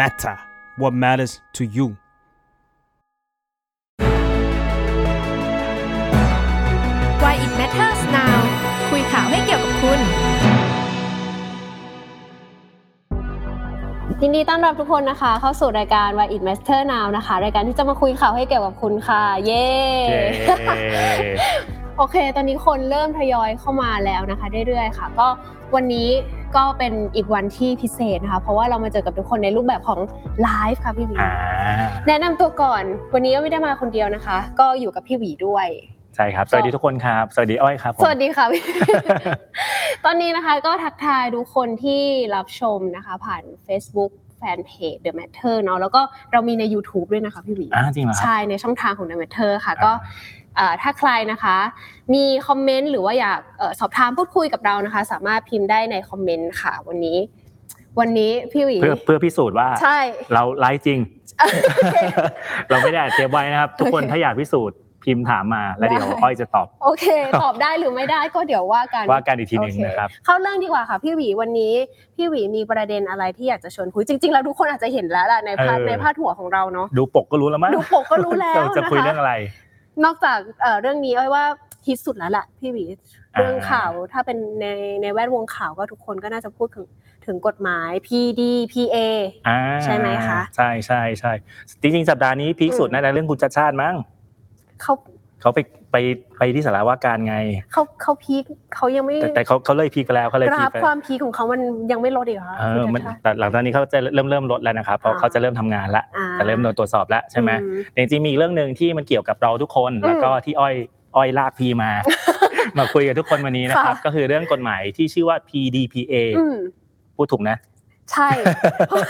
matter what matters to you Why it matters now คุยข่าวให้เกี่ยวกับคุณยินดีต้อนรับทุกคนนะคะ เข้าสู่รายการ Why It Matter Now นะคะ รายการที่จะมาคุยข่าวให้เกี่ยวกับคุณค่ะ เย้โอเค ตอนนี้คนเริ่มทยอยเข้ามาแล้วนะคะ เรื่อยๆ ค่ะ ก็วันนี้ ก็เป็นอีกวันที่พิเศษนะคะเพราะว่าเรามาเจอกับทุกคนในรูปแบบของไลฟ์ค่ะพี่หวีอ่าแนะนำตัวก่อนวันนี้ก็ไม่ได้มาคนเดียวนะคะ ก็อยู่กับพี่หวีด้วย ใช่ครับ สวัสดีทุกคนครับ สวัสดีอ้อยครับผม สวัสดีค่ะพี่ ตอนนี้นะคะก็ทักทายทุกคนที่รับชมนะคะ ผ่าน Facebook แฟนเพจ The Matter เนาะแล้วก็เรามีใน YouTube ด้วยนะคะพี่หวี อ่าจริงเหรอครับ ใช่ในช่องทางของ The Matter ค่ะอ่าก็เอ่อ ถ้าใครนะคะ มีคอมเมนต์หรือว่าอยากเอ่อสอบถามพูดคุยกับเรานะคะ สามารถพิมพ์ได้ในคอมเมนต์ค่ะ วันนี้ วันนี้พี่หวีเพื่อเพื่อพิสูจน์ว่าใช่เราไลฟ์จริง เราไม่ได้อัดเทปไว้นะครับ ทุกคนโอเคถ้าอยากพิสูจน์พิมพ์ถามมาแล้วเดี๋ยวได้อ้อยจะตอบ โอเค ตอบได้หรือไม่ได้ก็เดี๋ยวว่ากันว่ากันอีกทีหนึ่งโอเนะครับเข้าเรื่องดีกว่าค่ะพี่หวีวันนี้พี่หวีมีประเด็นอะไรที่อยากจะชวนคุยจริงๆแล้วทุกคนอาจจะเห็นแล้วแหละในพาดเออในพาดหัวของเราเนาะดูปกก็รู้แล้วมั้งดูปกก็รู้แล้วเราจะคุยนะคะเรื่องอะไร นอกจากเอ่อเรื่องนี้อ้อยว่าฮิตสุดแล้วแหละพี่หวีอ่าเรื่องข่าวถ้าเป็นในในแวดวงข่าวก็ทุกคนก็น่าจะพูดถึงถึงกฎหมาย PDPA อ่าใช่ไหมคะ ใช่ใช่ใช่จริงๆ สัปดาห์นี้พีคสุดอืมน่าจะเรื่องคุณชัดชาติมั้งเขา เขาไปไปไปที่สารว่าการไงเขาเขาพีคเขายังไม่แต่แต่เขาเขาเลยพีคไปแล้วเขาเลยกพีราคฟไปความพีคของเขามันยังไม่ลดอีกเหรอคะเออคุณมันชัดชาติแต่หลังจากนี้เขาจะเริ่มเริ่มลดแล้วนะครับเพราะอ่าเขาจะเริ่มทำงานละอ่าจะเริ่มโดนตรวจสอบแล้วใช่ไหมอืแต่จริงๆมีอีกเรื่องหนึ่งที่มันเกี่ยวกับเราทุกคนแล้วก็ที่อ้อยอ้อยลากพีมา มาคุยกับทุกคนวันนี้นะครับค่ะก็คือเรื่องกฎหมายที่ชื่อว่า PDPA อืมพูดถูกนะ ใช่เพราะ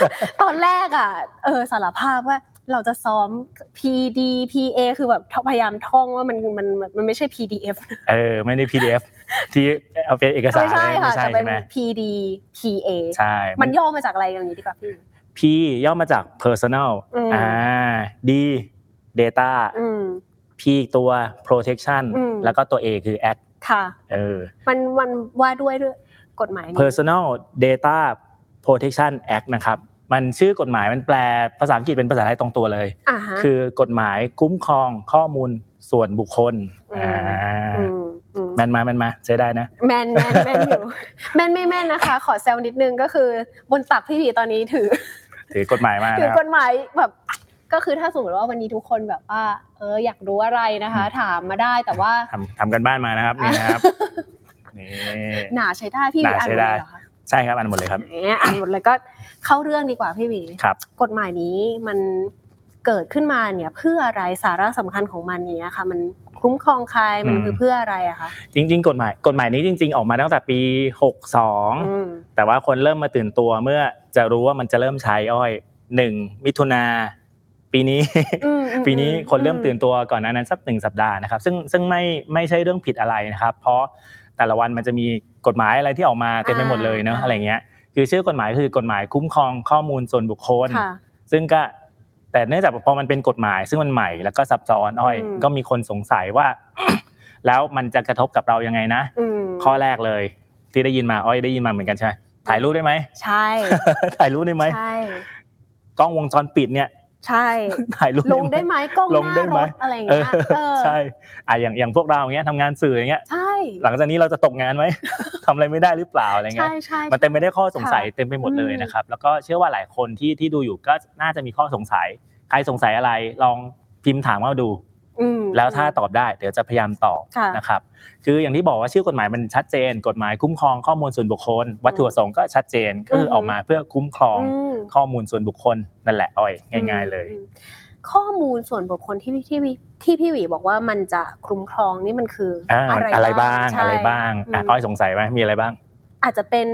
ตอนแรกอะเออสารภาพว่า เราจะซ้อม PD PA คือแบบพยายามท่องว่ามันมันมันไม่ใช่ PDF เออไม่ได้ PDF ที่เอาเป็นเอกสารไม่ใช่ค่ะไม่ใช่จะเป็นใช่ไหม PD PA ใช่มันย่อมาจากอะไรอย่างนี้ดีกว่าพี่ P ย่อมาจาก personal อืมอ่า D data อืม P ตัว protection อืมแล้วก็ตัว A คือ act ค่ะ เออ มันมันว่าด้วยเรื่องกฎหมายนี้ Personal Data Protection Act นะครับ มันชื่อกฎหมายมันแปลภาษาอังกฤษเป็นภาษาไทยตรงตัวเลยอ่าฮะคือกฎหมายคุ้มครองข้อมูลส่วนบุคคลอืมอ่าอืมอืมแมนมาแมนมาใช้ได้นะแมนแมนแมนอยู่แมนไม่แมนนะคะ ขอแซวนิดนึงก็คือบนตักพี่ผีตอนนี้ถือ ถือกฎหมายมาถือนะครับกฎหมายแบบก็คือถ้าสมมติว่าวันนี้ทุกคนแบบว่า เอออยากรู้อะไรนะคะ ถามมาได้แต่ว่าทำทำกันบ้านมานะครับนี่นะครับนี่หนาใช้ได้พี่หนาอ่านใช้หมดได้เลยเหรอคะ ใช่ครับอันหมดเลยครับแหมอ่านหมดเลยก็เข้าเรื่องดีกว่าพี่หวีครับ กฎหมายนี้มันเกิดขึ้นมาเนี่ยเพื่ออะไรสาระสำคัญของมันเนี่ยค่ะ มันคุ้มครองใครมันอืมคือเพื่ออะไรอะคะจริง ๆ กฎหมายกฎหมายนี้จริง ๆ ออกมาตั้งแต่ปี 62อืมแต่ว่าคนเริ่มมาตื่นตัวเมื่อจะรู้ว่ามันจะเริ่มใช้อ้อยหนึ่งมิถุนาปีนี้อืมอืมปีนี้คนเริ่มอืมตื่นตัวก่อนหนานั้นสักหนึ่งสัปดาห์นะครับ ซึ่งซึ่งไม่ไม่ใช่เรื่องผิดอะไรนะครับ เพราะ แต่ละวันมันจะมีกฎหมายอะไรที่ออกมาเต็มไปหมดเลยเนอะอ่าอะไรเงี้ยคือชื่อกฎหมายคือกฎหมายคุ้มครองข้อมูลส่วนบุคคลค่ะซึ่งก็แต่เนื่องจากพอมันเป็นกฎหมาย ซึ่งมันใหม่แล้วก็ซับซ้อนอ้อยอืมก็มีคนสงสัยว่า แล้วมันจะกระทบกับเรายังไงนะอืมข้อแรกเลย ที่ได้ยินมาอ้อยได้ยินมาเหมือนกันใช่ไหมถ่ายรูปได้ไหมใช่ ถ่ายรูปได้ไหมใช่กล้องวงจรปิดเนี่ย ใช่ถ่ายรูปลงได้ไหมกล้องลหงน้าได้รไหมถอะไรอย่างเอเงี้อยเออใช่อะอย่างอย่างพวกเราอย่างเงี้ยทำงานสื่ออย่างเงี้ยใช่หลังจากนี้เราจะตกงานไหมทำอะไรไม่ได้หรือเปล่าอะไรเงี้ใช่ยใช่มันเต็มไปได้วยข้อสงสัยค่ะเต็มไปหมดเลยอืมนะครับ แล้วก็เชื่อว่าหลายคนที่ที่ดูอยู่ก็น่าจะมีข้อสงสัย ใครสงสัยอะไรลองพิมพ์ถามมาดูอืม แล้วถ้าตอบได้เดี๋ยวจะพยายามตอบค่ะนะครับคืออย่างที่บอกว่าชื่อกฎหมายมันชัดเจน กฎหมายคุ้มครองข้อมูลส่วนบุคคล วัตถุประสงค์ก็ชัดเจนก็คือมออกมาเพื่อคุ้มครองอืมข้อมูลส่วนบุคคลนั่นแหละอ้อยง่าย ๆ เลยอืมข้อมูลส่วนบุคคลที่พี่ที่พี่ที่พี่หวีบอกว่ามันจะคุ้มครองนี่มันคืออ่าอะไรอะไรบ้างใช่อะไรบ้างอะมอ้อยสงสัยไหมมีอะไรบ้างอาจจะเป็น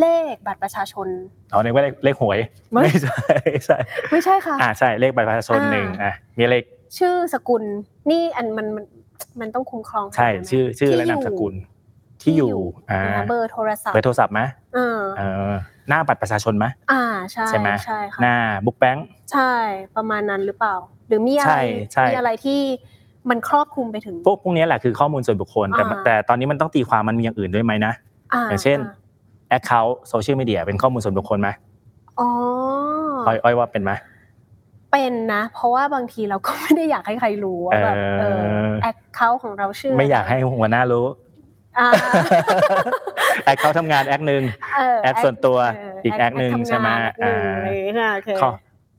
เลขบัตรประชาชนอ๋อนึกว่าเลขเลขหวย ไม่ไม่ใช่ไม่ใช่ไม่ใช่ค่ะอ่าใช่เลขบัตรประชาชนอ่าหนึ่งอะมีเลข ชื่อสกุล นี่อันมันมันมันต้องคุ้มครองใช่ไหมชื่อชื่อและนามสกุล ที่อยู่อ่านะคะเบอร์โทรศัพท์เบอร์โทรศัพท์ไหมอ่าเออหน้าบัตรประชาชนไหมอ่าใช่ใช่ไหมใช่ค่ะหน้าbook bank ใช่ประมาณนั้นหรือเปล่า หรือมีอะใช่ไรใช่มีอะไรที่มันครอบคลุมไปถึงพวกพวกนี้แหละคือข้อมูลส่วนบุคคล แต่อ่าแต่ตอนนี้มันต้องตีความมันมีอย่างอื่นด้วยไหมนะอย่างเช่น Account Social Media เป็นข้อมูลส่วนบุคคลไหมอ๋ออ้อยอ้อยว่าเป็นไหม เป็นนะ เพราะว่าบางทีเราก็ไม่ได้อยากให้ใครรู้ว่าแบบเอเออ account ของเราชื่อ ไม่อยากให้หัวหน้ารู้อ่า acc เอาทำงาน acc หนึ่งเแอคส่วนตัวเอีกแอคหนึ่งทำาใช่ไหมแอคหนึ่งอ่าอะไรอย่างเงี้ยค่ะโอเคข้อ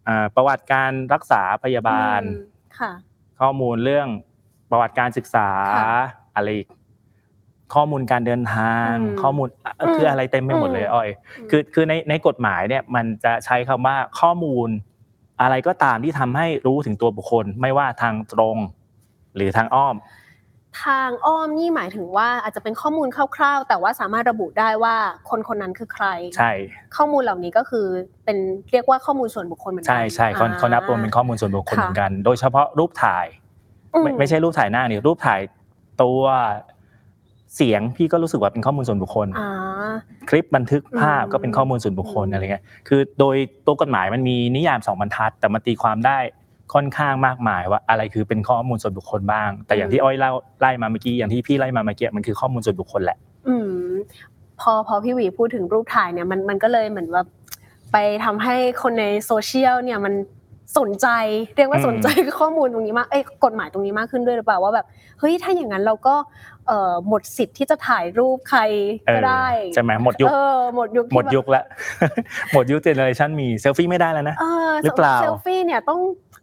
อ่าประวัติการรักษาพยาบาลอืมค่ะข้อมูลเรื่องประวัติการศึกษาค่ะอะไรอีกข้อมูลการเดินทางอืมข้อมูลอะอืมคืออะไรเต็มไปหมดเลยอืมอ้อย คือคือในในกฎหมายเนี่ยมันจะใช้คำว่าข้อมูล อะไรก็ตามที่ทำให้รู้ถึงตัวบุคคล ไม่ว่าทางตรงหรือทางอ้อม ทางอ้อมนี่หมายถึงว่าอาจจะเป็นข้อมูลคร่าวๆ แต่ว่าสามารถระบุได้ว่าคนคนนั้นคือใคร ใช่ ข้อมูลเหล่านี้ก็คือเป็นเรียกว่าข้อมูลส่วนบุคคลเหมือนกัใช่ใช่เขาอ่เขานับรวมเป็นข้อมูลส่วนบุคคลค่ะเหมือนกัน โดยเฉพาะรูปถ่ายอืไม่ไม่ใช่รูปถ่ายหน้านี่รูปถ่ายตัวเสียงพี่ก็รู้สึกว่าเป็นข้อมูลส่วนบุคคลอ่า คลิปบันทึกภาพอืมก็เป็นข้อมูลส่วนบุคคลอืมอะไรเงี้ยคือโดยตัวกฎหมายมันมีนิยามสองบรรทัด แต่มันตีความได้ค่อนข้างมากมายว่าอะไรคือเป็นข้อมูลส่วนบุคคลบ้าง แต่อย่างที่อ้อยเล่าไล่มาเมื่อกี้อย่างที่พี่ไล่มาเมื่อกี้มันคือข้อมูลส่วนบุคคลแหละ อืมพอพอพี่หวีพูดถึงรูปถ่ายเนี่ยมันมันก็เลยเหมือนว่าไปทำให้คนในโซเชียลเนี่ยมัน สนใจเรียกว่าอืมสนใจข้อมูลตรงนี้มากเอ้ยกฎหมายตรงนี้มากขึ้นด้วยหรือเปล่าว่าแบบเฮ้ยถ้าอย่างนั้นเราก็เอ่อหมดสิทธิ์ที่จะถ่ายรูปใครเอก็อได้ใช่ไหมหมดยุคเออหมดยุคที่หมดแบบยุคแล้วหมดยุค generation me เซลฟี่ไม่ได้แล้วนะเออหรือเปล่าเซลฟี่เนี่ยต้อง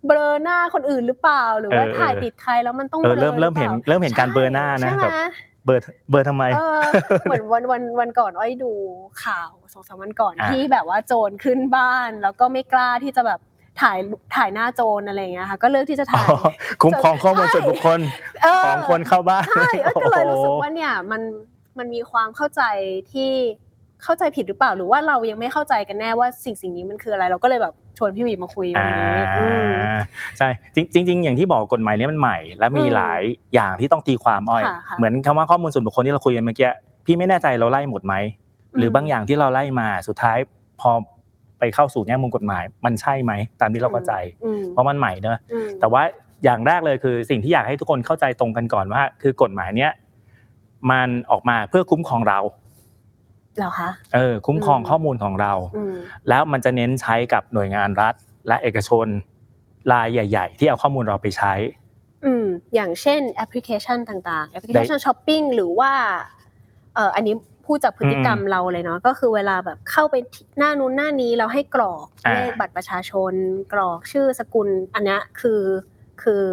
เบลอหน้าคนอื่นหรือเปล่าหรือว่าเออถ่ายติดใครแล้วมันต้องเออลเริ่มเริ่มเห็นรือปล่าเริ่มเห็นการเบลอหน้านะใช่แบบไหมเบอร์เบอร์ทำไมเออเหมือนวันวันวันก่อนอ้อยดูข่าวสองสามวันก่อนอะที่แบบว่าโจรขึ้นบ้าน แล้วก็ไม่กล้าที่จะแบบ ถ่ายถ่ายหน้าโจรอะไรอย่างเงี้ยค่ะ ก็เลือกที่จะอ๋อถ่ายคุ้มครองข้อมูลส่วนบุคคลเออของคนเข้าบ้านใช่เอ้ยก็เลยรู้สึกโอ้โหว่าเนี่ยมันมันมีความเข้าใจที่เข้าใจผิดหรือเปล่าหรือว่าเรายังไม่เข้าใจกันแน่ว่าสิ่งสิ่งนี้มันคืออะไร เราก็เลยแบบชวนพี่หวีมาคุยวันนี้อืมอ่าใช่จริงจริงๆอย่างที่บอกกฎหมายเนี้มันใหม่ และมีอืมหลายอย่างที่ต้องตีความอ้อยค่ะค่ะเหมือนคำว่าข้อมูลส่วนบุคคลที่เราคุยกันเมื่อกี้พี่ไม่แน่ใจเราไล่หมดไหมหรือมบางอย่างที่เราไล่มาสุดท้ายพอ ไปเข้าสู่แง่มุมกฎหมาย มันใช่ไหมตามที่เราเข้าใจอืมเพราะมันใหม่เนอะอืมแต่ว่าอย่างแรกเลยคือสิ่งที่อยากให้ทุกคนเข้าใจตรงกันก่อนว่า คือกฎหมายเนี้ยมันออกมาเพื่อคุ้มครองเราเหรอคะเออคุ้มครองอืมข้อมูลของเราอืมแล้วมันจะเน้นใช้กับหน่วยงานรัฐ และเอกชนรายใหญ่ ๆ ที่เอาข้อมูลเราไปใช้อืมอย่างเช่นแอปพลิเคชันต่างๆแอปพลิเคชันช้อปปิ้งหรือว่าเอ่ออันนี้ พูดจากพฤติกรรมเราเลยเนาะก็คือเวลาแบบเข้าไปที่หน้านู้นหน้านี้เราให้กรอกอ่าเลขบัตรประชาชน กรอกชื่อสกุลอันเนี้ยคือคือ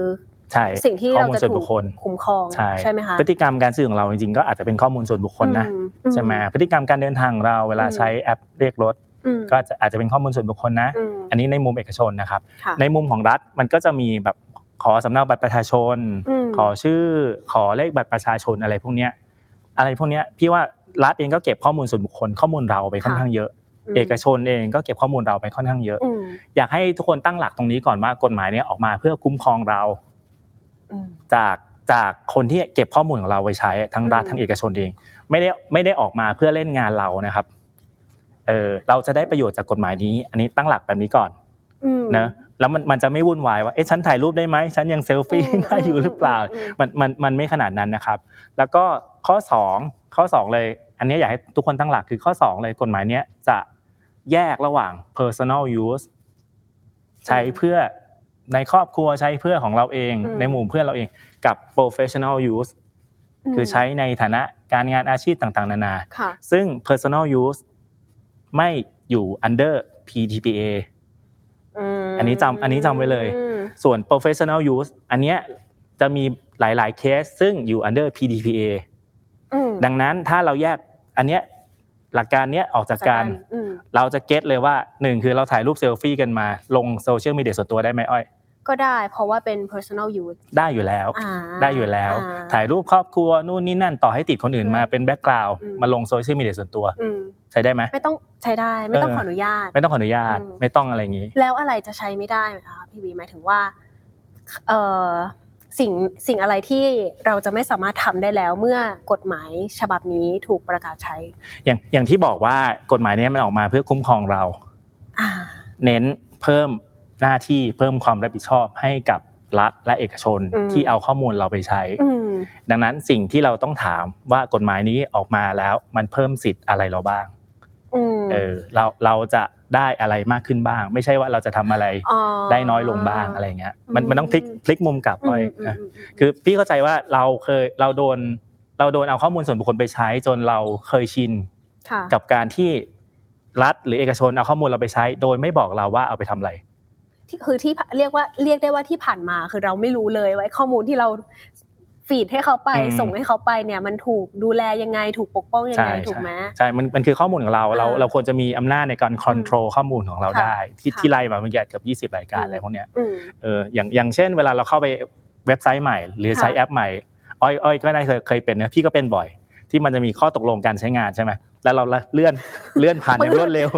ใช่สิ่งที่ข้อเรามูลจะส่วนถูบุกคคลคุ้มครองใช่ไหมคะพฤติกรรมการซื้อของเราจริงๆก็อาจจะเป็นข้อมูลส่วนบุคคลนะอืใช่ไหมพฤติกรรมการเดินทางของเราเวลาอืมใช้แอปเรียกรถอืมก็จะอาจจะเป็นข้อมูลส่วนบุคคลนะอืมอันนี้ในมุมเอกชนนะครับค่ะในมุมของรัฐมันก็จะมีแบบขอสำเนาบัตรประชาชนอืมขอชื่อขอเลขบัตรประชาชนอะไรพวกเนี้ยอะไรพวกเนี้ยพี่ว่า รัฐเองก็เก็บข้อมูลส่วนบุคคลข้อมูลเราไปค่อนข้างเยอะมเอกชนเองก็เก็บข้อมูลเราไปค่อนข้างเยอะอืมอยากให้ทุกคนตั้งหลักตรงนี้ก่อนว่ากฎหมายเนี้ยออกมาเพื่อคุ้มครองเราอืมจากจากคนที่เก็บข้อมูลของเราไว้ใช้ทั้งรัฐอืมทั้งเอกชนเอง ไม่ได้ไม่ได้ออกมาเพื่อเล่นงานเรานะครับเออเราจะได้ประโยชน์จากกฎหมายนี้ อันนี้ตั้งหลักแบบนี้ก่อนอืมนะแล้วมันมันจะไม่วุ่นวายว่าเอ๊ะฉันถ่ายรูปได้ไหมฉันยังเซลฟี่อืมได้อยู่หรือเปล่าอืมมันมันมันไม่ขนาดนั้นนะครับ แล้วก็ข้อสองข้อสองเลย อันนี้อยากให้ทุกคนตั้งหลักคือข้อสองเลยกฎหมายเนี้ยจะแยกระหว่าง personal use ใช้เพื่อในครอบครัวใช้เพื่อของเราเองอืมในหมู่เพื่อนเราเองกับ professional use คือใช้ในฐานะการงานอาชีพต่างๆ นานาค่ะซึ่ง personal use ไม่อยู่ under PDPA มอันนี้จำอันนี้จำไว้เลยอืมส่วน professional use อันเนี้ยจะมีหลายๆเคสซึ่งอยู่ under PDPA อืมดังนั้นถ้าเราแยก อันเนี้ยหลักการเนี้ยออกจากกันอืมเราจะ get เลยว่าหนึ่งคือเราถ่ายรูปเซลฟี่กันมา ลงโซเชียลมีเดียส่วนตัวได้ไหมอ้อย ก็ได้ เพราะว่าเป็น personal use ได้อยู่แล้ว อ่าได้อยู่แล้ว อ่ ถ่ายรูปครอบครัวนู่นนี่นั่นต่อให้ติดคนอื่นมาอืมเป็น background อืม มาลงโซเชียลมีเดียส่วนตัวอืมใช้ได้ไหม ไม่ต้องใช้ได้ ไม่ต้องเออ ขออนุญาต ไม่ต้องขออนุญาตอืม ไม่ต้องอะไรอย่างนี้ แล้วอะไรจะใช้ไม่ได้ไหมคะพี่วีหมายถึงว่า เอ่อ สิ่งสิ่งอะไรที่เราจะไม่สามารถทำได้แล้วเมื่อกฎหมายฉบับนี้ถูกประกาศใช้ อย่างอย่างที่บอกว่ากฎหมายเนี้มันออกมาเพื่อคุ้มครองเราอ่าเน้นเพิ่มหน้าที่เพิ่มความรับผิดชอบให้กับรัฐและเอกชนอืมที่เอาข้อมูลเราไปใช้อืมดังนั้นสิ่งที่เราต้องถามว่ากฎหมายนี้ออกมาแล้วมันเพิ่มสิทธิ์อะไรเราบ้างอืมม เออเราเราจะได้อะไรมากขึ้นบ้าง ไม่ใช่ว่าเราจะทำอะไรอ๋อได้น้อยลงบ้างอะไรเงี้ยมันอืมมันต้องพลิกพลิกมุมกลับอืไปมอืมนะอืมคือพี่เข้าใจว่าเราเคยเราโดนเราโดนเอาข้อมูลส่วนบุคคลไปใช้ จนเราเคยชินค่ะกับการที่รัฐหรือเอกชนเอาข้อมูลเราไปใช้ โดยไม่บอกเราว่าเอาไปทำอะไรที่คือที่เรียกว่าเรียกได้ว่าที่ผ่านมาคือเราไม่รู้เลยว่าไอ้ข้อมูลที่เรา ฟีดให้เขาไปอืมส่งให้เขาไปเนี่ยมันถูกดูแลยังไงถูกปกป้องยังใช่ไงถูกใช่ไหมใช่มันมันคือข้อมูลของเราเราอ่าเราควรจะมีอำนาจในการคอนโทรลข้อมูลของเราค่ะได้ ที่ค่ะที่ไล่มาเมื่อกี้เกือบ20 รายการอืมอะไรพวกเนี้ยอืมเอออย่างอย่างเช่น เวลาเราเข้าไปเว็บไซต์ใหม่ หรือใช้ค่ะแอปใหม่อ้อยอ้อยก็ได้เคยเคยเป็นนะพี่ก็เป็นบ่อย ที่มันจะมีข้อตกลงการใช้งานใช่ไหมแล้วเราเลื่อนเลื่อนผ่านอย่างรวดเร็ว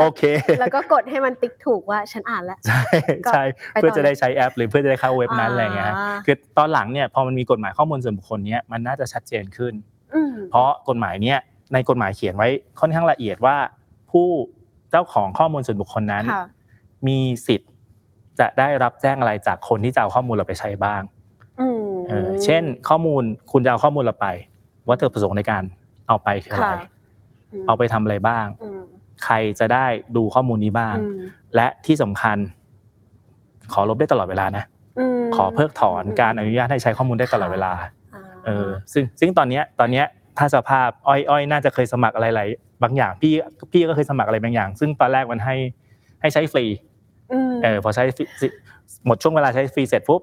โอเค แล้วก็กดให้มันติ๊กถูกว่าฉันอ่านแล้ว ใช่ก็ใช่ไปต่อเพื่อจะได้ใช้แอป หรือเพื่อจะได้เข้าเว็บนั้นอะไรเงี้ยอ่าคือตอนหลังเนี่ยพอมันมีกฎหมายข้อมูลส่วนบุคคลเนี้ยมันน่าจะชัดเจนขึ้นอืมเพราะกฎหมายเนี้ยในกฎหมายเขียนไว้ค่อนข้างละเอียดว่า ผู้เจ้าของข้อมูลส่วนบุคคลนั้นค่ะมีสิทธิ์จะได้รับแจ้งอะไรจากคนที่จะเอาข้อมูลเราไปใช้บ้างอืมเออเช่นข้อมูลคุณจะเอาข้อมูลเราไป วัตถุประสงค์ในการเอาไปคืออะไรค่ะมเอาไปทำอะไรบ้างอืมใครจะได้ดูข้อมูลนี้บ้างอืมและที่สำคัญ ขอลบได้ตลอดเวลานะมขอเพิกถอนการอนุญาตให้ใช้ข้อมูลได้ตลอดเวลาอ่าเออ ซึ่งซึ่งตอนเนี้ยตอนเนี้ยถ้าสภาพอ้อยอ้อยน่าจะเคยสมัครอะไรหลายบางอย่าง พี่พี่ก็เคยสมัครอะไรบางอย่าง ซึ่งตอนแรกมันให้ให้ใช้ฟรีมเออพอใช้ฟรีหมดช่วงเวลาใช้ฟรีเสร็จปุ๊บ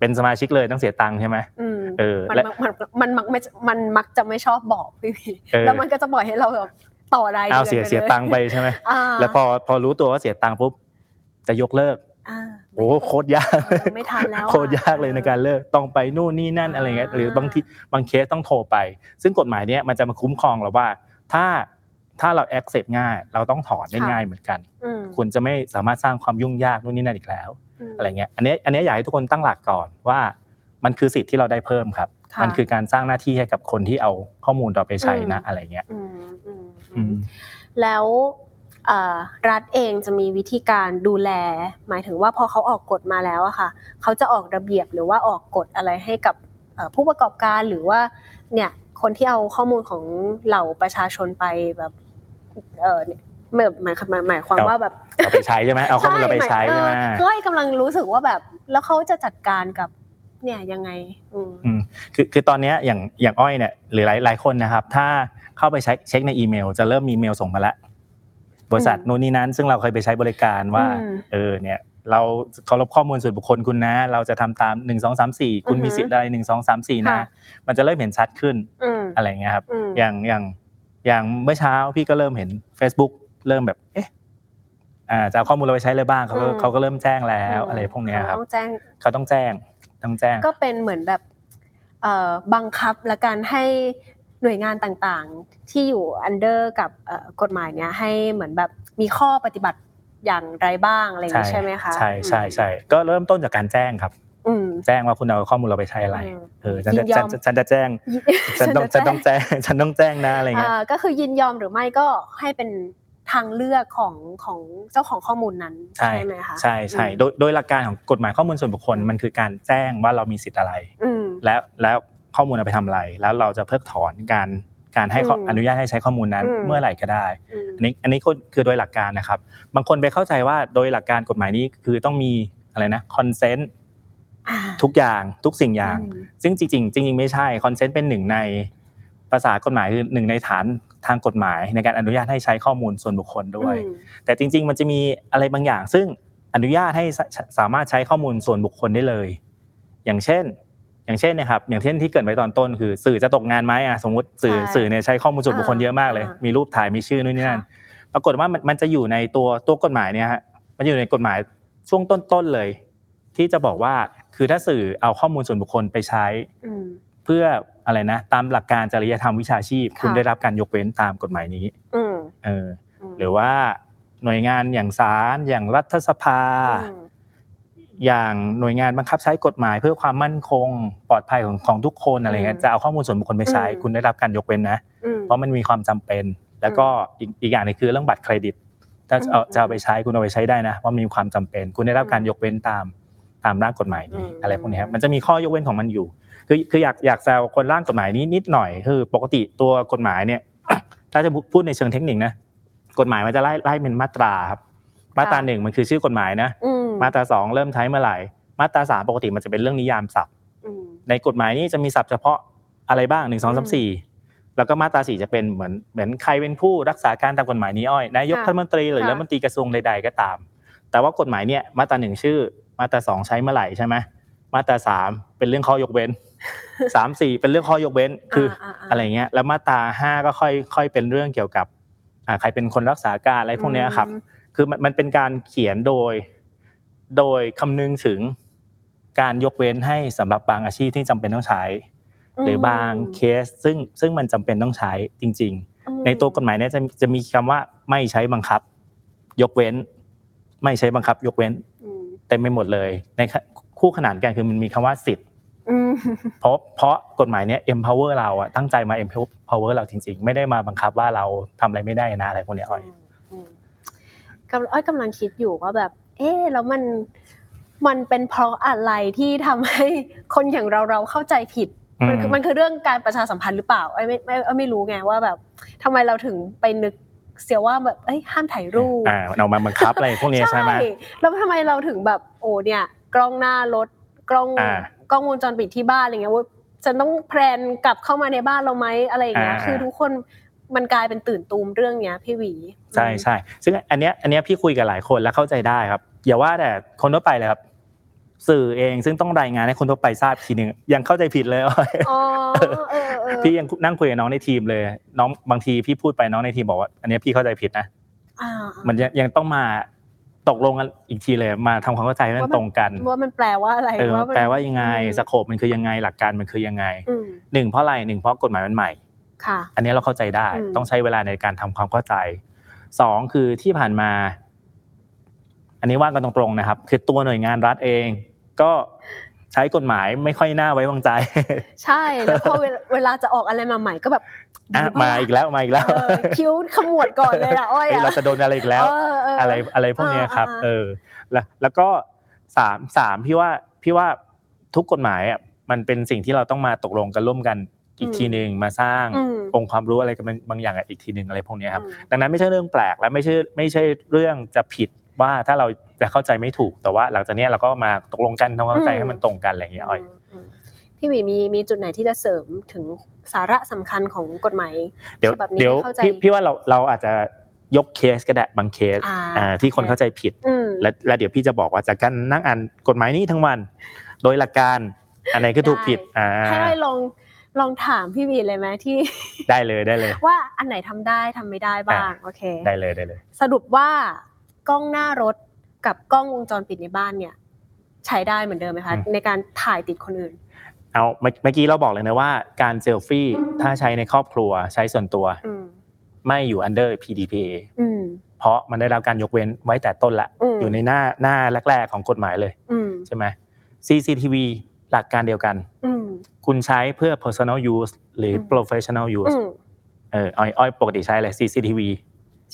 เป็นสมาชิกเลยต้องเสียตังค์ใช่ไหมมเออมันและมันมันมันมักไม่มันมักจะไม่ชอบบอกพี่พีเออแล้วมันก็จะบอกให้เราแบบต่อรายเอาดืนเสียไปลเสียตังค์ไปใช่ไหมอ่าแล้วพอพอรู้ตัวว่าเสียตังค์ปุ๊บจะยกเลิกอ่าโอ้โคตรยากเออไม่ทันแล้วอะโคตรยากเลยในการเลิกต้องไปนู่นนี่นั่นอะไรเงี้ยอ่าหรือบางทีบางเคสต้องโทรไป ซึ่งกฎหมายเนี้ยมันจะมาคุ้มครองเราว่า ถ้าถ้าเรา accept ง่าย เราต้องถอนได้ง่ายเหมือนกันอืมคุณจะไม่สามารถสร้างความยุ่งยากนู่นนี่นั่นอีกแล้วม อะไรเงี้ยอันนี้อันนี้อยากให้ทุกคนตั้งหลักก่อนว่า มันคือสิทธิ์ที่เราได้เพิ่มครับค่ะมันคือการสร้างหน้าที่ให้กับคนที่เอาข้อมูลเราไปใช้นะอืมอะไรเงี้ยอืมอืมอือืมมแล้วเอ่อรัฐเองจะมีวิธีการดูแล หมายถึงว่าพอเขาออกกฎมาแล้วอะค่ะ เขาจะออกระเบียบหรือว่าออกกฎอะไรให้กับเอ่อผู้ประกอบการหรือว่าเนี่ยคนที่เอาข้อมูลของเหล่าประชาชนไปแบบเออเนี่ย แบบหมายหมายหมายความครับว่าแบบเอาไปใช้ใช่ไหมเอาข้อมูลเราไปใช้ใช่ไหมเออก็กำลังรู้สึกว่าแบบแล้วเขาจะจัดการกับเนี่ยยังไงอืมอืมคือคือตอนเนี้ยอย่างอย่างอ้อยเนี่ยหรือหลายหลายคนนะครับ ถ้าเข้าไปเช็คเช็คในอีเมล จะเริ่มมีเมลส่งมาแล้วบริษัทอืมนู้นนี่นั้น ซึ่งเราเคยไปใช้บริการว่าอืมเออเนี่ยเราเคารพข้อมูลส่วนบุคคลคุณนะ เราจะทำตามหนึ่งสองสามสี่คุณอือฮึมีสิทธิ์อะไรหนึ่งสองสามสี่นะค่ะมันจะเริ่มเห็นชัดขึ้นอืมอะไรเงี้ยครับอืมอย่างอย่างอย่างเมื่อเช้าพี่ก็เริ่มเห็น Facebook เริ่มแบบ เอ๊ะอ่าจะเอาข้อมูลเราไปใช้เลยบ้างเขาก็อืมเขาก็เริ่มแจ้งแล้วอะไรพวกเนี้ยครับต้องแจ้งเขาต้องแจ้งต้องแจ้ง ก็เป็นเหมือนแบบเอ่อบังคับและการให้หน่วยงานต่างๆ ที่อยู่อันเดอร์กับเอ่อกฎหมายเนี้ยให้เหมือนแบบมีข้อปฏิบัติอย่างไรบ้างอะไรอย่างนี้ใช่ไหมคะใช่ใช่ใช่ก็เริ่มต้นจากการแจ้งครับอืมแจ้งว่าคุณเอาข้อมูลเราไปใช้อะไรอืมเออฉันจะยินยฉัอนมจะฉันจะแจ้งฉันต้องฉันต้องแจ้งฉันต้องแจ้งนะอะไรเงี้ยอ่าก็คือยินยอมหรือไม่ก็ให้เป็น ทางเลือกของของเจ้าของข้อมูลนั้นใช่ไหมคะใช่ใช่อืมโดยโดยหลักการของกฎหมายข้อมูลส่วนบุคคลมันคือการแจ้งว่าเรามีสิทธิ์อะไรอืมแล้วแล้วข้อมูลเอาไปทำอะไร แล้วเราจะเพิกถอนการการให้ข้ออืมอนุญาตให้ใช้ข้อมูลนั้นอืมเมื่อไหร่ก็ได้อืมอันนี้อันนี้คือคือโดยหลักการนะครับ บางคนไปเข้าใจว่าโดยหลักการกฎหมายนี้คือต้องมีอะไรนะ consent อ่าทุกอย่างทุกสิ่งอย่างอืมซึ่งจริงๆจริงๆไม่ใช่ consent เป็นหนึ่งในภาษากฎหมายคือหนึ่งในฐาน ทางกฎหมายในการอนุญาตให้ใช้ข้อมูลส่วนบุคคลด้วยอืมแต่จริง ๆ มันจะมีอะไรบางอย่าง ซึ่งอนุญาตให้สสามารถใช้ข้อมูลส่วนบุคคลได้เลย อย่างเช่น อย่างเช่นเนะครับอย่างเช่นที่เกริดไว้ตอนต้นคือ สื่อจะตกงานไหมอะสมมติสื่อใช่สื่อเนี่ยใช้ข้อมูลส่วนบุคคลเยอะมากเลยอ่ามีมีรูปถ่ายมีชื่อนู่นนี่นั่นค่ะปรากฏว่ามันมันจะอยู่ในตัวตัวกฎหมายเนี่ยฮะมันอยู่ในกฎหมายช่วงต้นๆเลย ที่จะบอกว่าคือถ้าสื่อเอาข้อมูลส่วนบุคคลไปใช้อืมเพื่อ อะไรนะ ตามหลักการจริยธรรมวิชาชีพ คุณค่ะได้รับการยกเว้นตามกฎหมายนี้อืมเออมหรือว่าหน่วยงานอย่างศาลอย่างรัฐสภาอืมอย่างหน่วยงานบังคับใช้กฎหมาย เพื่อความมั่นคง ปลอดภัยของของทุกคนอะไรเงี้ยอืมจะเอาข้อมูลส่วนบุคคลไปใช้อืมคุณได้รับการยกเว้นนะอืมเพราะมันมีความจำเป็น แล้วก็อีกอีกอย่างหนึงคือเรื่องบัตรเครดิต ถ้าเอาอืมจะเอาไปใช้คุณเอาไปใช้ได้นะว่ามีความจำเป็น คุณได้รับอืมการยกเว้นตามตามร่างกฎหมายนี้อืมอะไรพวกนี้ครับมันจะมีข้อยกเว้นของมันอยู่ คือคืออยากอยากแซวคนร่างกฎหมายนี้นิดหน่อยคือ ปกติตัวกฎหมายเนี่ยถ้าจะพูดในเชิงเทคนิคนะกฎหมายมันจะไล่ไล่เป็นมาตราครับ มาตราหนึ่งมันคือชื่อกฎหมายนะอืมมาตราสองเริ่มใช้เมื่อไหร่มาตราสามปกติมันจะเป็นเรื่องนิยามศัพท์อืมในกฎหมายนี้จะมีศัพท์เฉพาะอะไรบ้างหนึ่งสองอืสามมสี่แล้วก็มาตราสี่จะเป็นเหมือนเหมือนใครเป็นผู้รักษาการตามกฎหมายนี้อ้อยนายกค่ะรัฐมนตรีหรือค่ะรัฐมนตรีกระทรวงใด ๆ ก็ตาม แต่ว่ากฎหมายเนี่ยมาตราหนึ่งชื่อ มาตราสองใช้เมื่อไหร่ใช่ไหมมาตราสามเป็นเรื่องข้อยกเว้น สามสี่เป็นเรื่องข้อยกเว้นคืออาาอะไรเงี้ย แล้วมาตราห้าก็ค่อยค่อยเป็นเรื่องเกี่ยวกับอ่าใครเป็นคนรักษาการอะไรพวกเนี้ยครับอืมคือมันมันเป็นการเขียนโดย โดยคำนึงถึงการยกเว้นให้สำหรับบางอาชีพที่จำเป็นต้องใช้ หรือบางเคสซึ่งซึ่งมันจำเป็นต้องใช้จริงอืมๆในตัวกฎหมายเนี่ยจะจะมีคำว่าไม่ใช้บังคับ ยกเว้น ไม่ใช้บังคับ ยกเว้นอืมเต็มไปหมดเลย ในคู่ขนานกันคือมันมีคำว่าสิทธิ์อืม เพราะเพราะกฎหมายเนี้ย empower เราอะตั้งใจมา empower เราจริง ๆ ไม่ได้มาบังคับว่าเราทำอะไรไม่ได้นะอะไรพวกเนี้ยอ้อยอืมกำอ้อยกำลังคิดอยู่ว่าแบบ เอ๊ะแล้วมันมันเป็นเพราะอะไรที่ทำให้คนอย่างเราเราเข้าใจผิดมันคืออืมมันคือเรื่องการประชาสัมพันธ์หรือเปล่าไอ้ไม่ไม่อ้อยไม่รู้ไงว่าแบบทำไมเราถึงไปนึกเสียว่าแบบเอ้ยห้ามถ่ายรูปอ่าเอามาบังคับอะไรพวกเนี้ยใช่ไหมแล้วทำไมเราถึงแบบโอ้เนี่ย กล้องหน้ารถ กล้องอ่ากล้องวงจรปิดที่บ้านอะไรเงี้ยว่าจะต้องแพลนกลับเข้ามาในบ้านเราไหมอะไรอย่างเงี้ยอ่าคือทุกคนมันกลายเป็นตื่นตูมเรื่องเนี้ยพี่หวีใช่ใช่ซึ่งอันเนี้ยอันเนี้ยพี่คุยกับหลายคนแล้วเข้าใจได้ครับ อย่าว่าแต่คนทั่วไปเลยครับสื่อเองซึ่งต้องรายงานให้คนทั่วไปทราบอีกทีหนึงยังเข้าใจผิดเลยอ้อยอ๋อเออเออพี่ยังนั่งคุยกับน้องในทีมเลย น้องบางทีพี่พูดไปน้องในทีมบอกว่า อันเนี้ยพี่เข้าใจผิดนะอ่ามันยังยังต้องมา ตกลงกันอีกทีเลยมาทำความเข้าใจให้มันตรงกันว่ามันแปลว่าอะไรเออมันแปลว่ายังไงอืมสโคปมันคือยังไงหลักการมันคือยังไงอืมหนึ่งเพราะอะไรหนึ่งเพราะกฎหมายมันใหม่ค่ะอันนี้เราเข้าใจได้อืมต้องใช้เวลาในการทำความเข้าใจสองคือที่ผ่านมา อันนี้ว่ากันตรงๆนะครับ คือตัวหน่วยงานรัฐเอง ก็ ใช้กฎหมายไม่ค่อยน่าไว้วางใจ ใช่แล้วพอเวลาเวลาจะออกอะไรมาใหม่ก็แบบอะมาอีกแล้วมาอีกแล้วเออคิ้วขมวดก่อนเลยอะอ้อยเฮ้ยอะเราจะโดนอะไรอีกแล้วเออเออออะไรอะไรพวกเนี้ยครับอ่าอ่าเออ แล้วแล้วก็สามสามพี่ว่าพี่ว่าทุกกฎหมายอะมันเป็นสิ่งที่เราต้องมาตกลงกันร่วมกันอีกทีหนึ่งมาสร้างอืมองค์ความรู้อะไรกันบางอย่างอีกทีหนึ่งอะไรพวกเนี้ยครับอืมดังนั้นไม่ใช่เรื่องแปลกและไม่ใช่ไม่ใช่เรื่องจะผิดว่าถ้าเรา จะเข้าใจไม่ถูกแต่ว่าหลังจากเนี้ยเราก็มาตกลงกันทำความเข้าใจให้มันตรงกันอะไรอย่างเงี้ยอ้อยมมพี่หวีมีมีจุดไหนที่จะเสริมถึงสาระสำคัญของกฎหมายเดี๋ยวฉบับนี้เดี๋ยวให้เข้าใจพี่พี่ว่าเราเราอาจจะยกเคสก็ได้บางเคสอ่าอ่าที่คนเข้าใจผิดอืมและและเดี๋ยวพี่จะบอกว่าจากการนั่งอ่านกฎหมายนี้ทั้งวัน โดยหลักการอันไหนคือถูกผิดอ่าให้อ้อยลองลองถามพี่หวีเลยไหมที่ ได้เลยได้เลย ว่าอันไหนทำได้ทำไม่ได้บ้างโอเค ได้เลยได้เลย สรุปว่ากล้องหน้ารถ กับกล้องวงจรปิดในบ้านเนี่ย ใช้ได้เหมือนเดิมไหมคะอืมในการถ่ายติดคนอื่นเอาเมื่อเมื่อกี้เราบอกเลยนะว่าการเซลฟี่ถ้าใช้ในครอบครัวใช้ส่วนตัวอืมไม่อยู่ under PDPA อืมเพราะมันได้รับการยกเว้นไว้แต่ต้นละอืมอยู่ในหน้าหน้าแรกๆของกฎหมายเลยอืมใช่ไหม CCTV หลักการเดียวกันอืมคุณใช้เพื่อ personal use หรืออม professional use อืมเอออ้อยอ้อยปกติใช้อะไร CCTV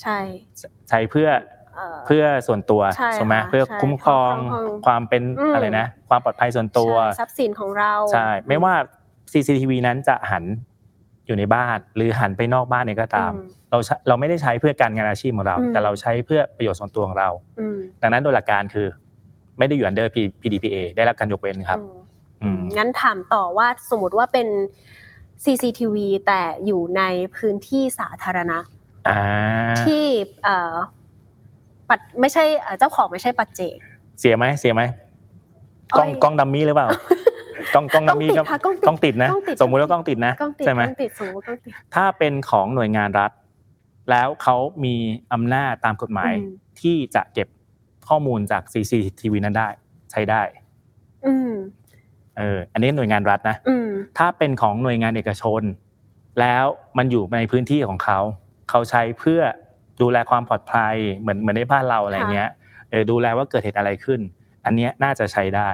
ใช่ ใช้เพื่อ เอ่อเพื่อส่วนตัวใช่ไหมค่ะเพื่อใช่คุ้มครองคุ้มครองความเป็นอืมอะไรนะ ความปลอดภัยส่วนตัวใช่ทรัพย์สินของเราใช่ไม่ว่า CCTV นั้นจะหันอยู่ในบ้าน หรือหันไปนอกบ้านเนี่ยก็ตามอืมเราใช้เราไม่ได้ใช้เพื่อการงานอาชีพของเราอืมแต่เราใช้เพื่อประโยชน์ส่วนตัวของเราอืมดังนั้นโดยหลักการคือ ไม่ได้อยู่ under P- PDPA ได้รับการยกเว้นครับอืมอืมงั้นถามต่อว่าสมมติว่าเป็น CCTV แต่อยู่ในพื้นที่สาธารณะอ่าที่เอ่อ ปัดไม่ใช่เอ่อเจ้าของไม่ใช่ปัจเจกเสียไหมเสียไหมกล้องอ้อยกล้องดัมมี่หรือเปล่ากล้องกล้องดัมมี่กล้องติดค่ะกล้องติดกล้องติดนะกล้องติดสมมุติว่ากล้องติดนะกล้องติดใช่ไหมกล้องติดสมมติกล้องติดถ้าเป็นของหน่วยงานรัฐ แล้วเขามีอำนาจตามกฎหมายอืมที่จะเก็บข้อมูลจาก CCTV นั้นได้ ใช้ได้อืมเอออันนี้หน่วยงานรัฐนะอืมถ้าเป็นของหน่วยงานเอกชน แล้วมันอยู่ในพื้นที่ของเขา เขาใช้เพื่อ ดูแลความปลอดภัยเหมือนเหมือนในบ้านเราอะไรเงี้ยเออดูแลว่าเกิดเหตุอะไรขึ้น อันเนี้ยน่าจะใช้ได้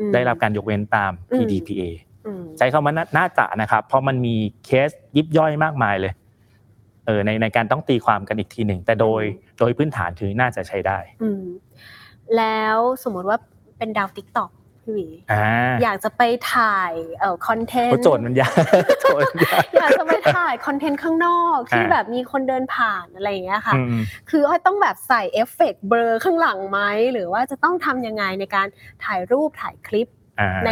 อืมได้รับการยกเว้นตามอืม PDPA อืมใช้คำว่าน่าน่าจะนะครับ เพราะมันมีเคสยิบย่อยมากมายเลยเออในในการต้องตีความกันอีกทีหนึ่ง แต่โดยโดยพื้นฐานคือน่าจะใช้ได้อืมแล้วสมมติว่าเป็นดาว TikTok พี่วีอ่าอยากจะไปถ่ายเอ่อคอนเทนต์เพราะโจทย์มันยากโจทย์มันยากอยากจะไปถ่ายคอนเทนต์ข้างนอกที่อ่าแบบมีคนเดินผ่านอะไรอย่างเงี้ยค่ะอืมคืออ้อยต้องแบบใส่เอฟเฟกต์เบลอข้างหลังไหมหรือว่าจะต้องทำยังไงในการถ่ายรูปถ่ายคลิปอ่าใน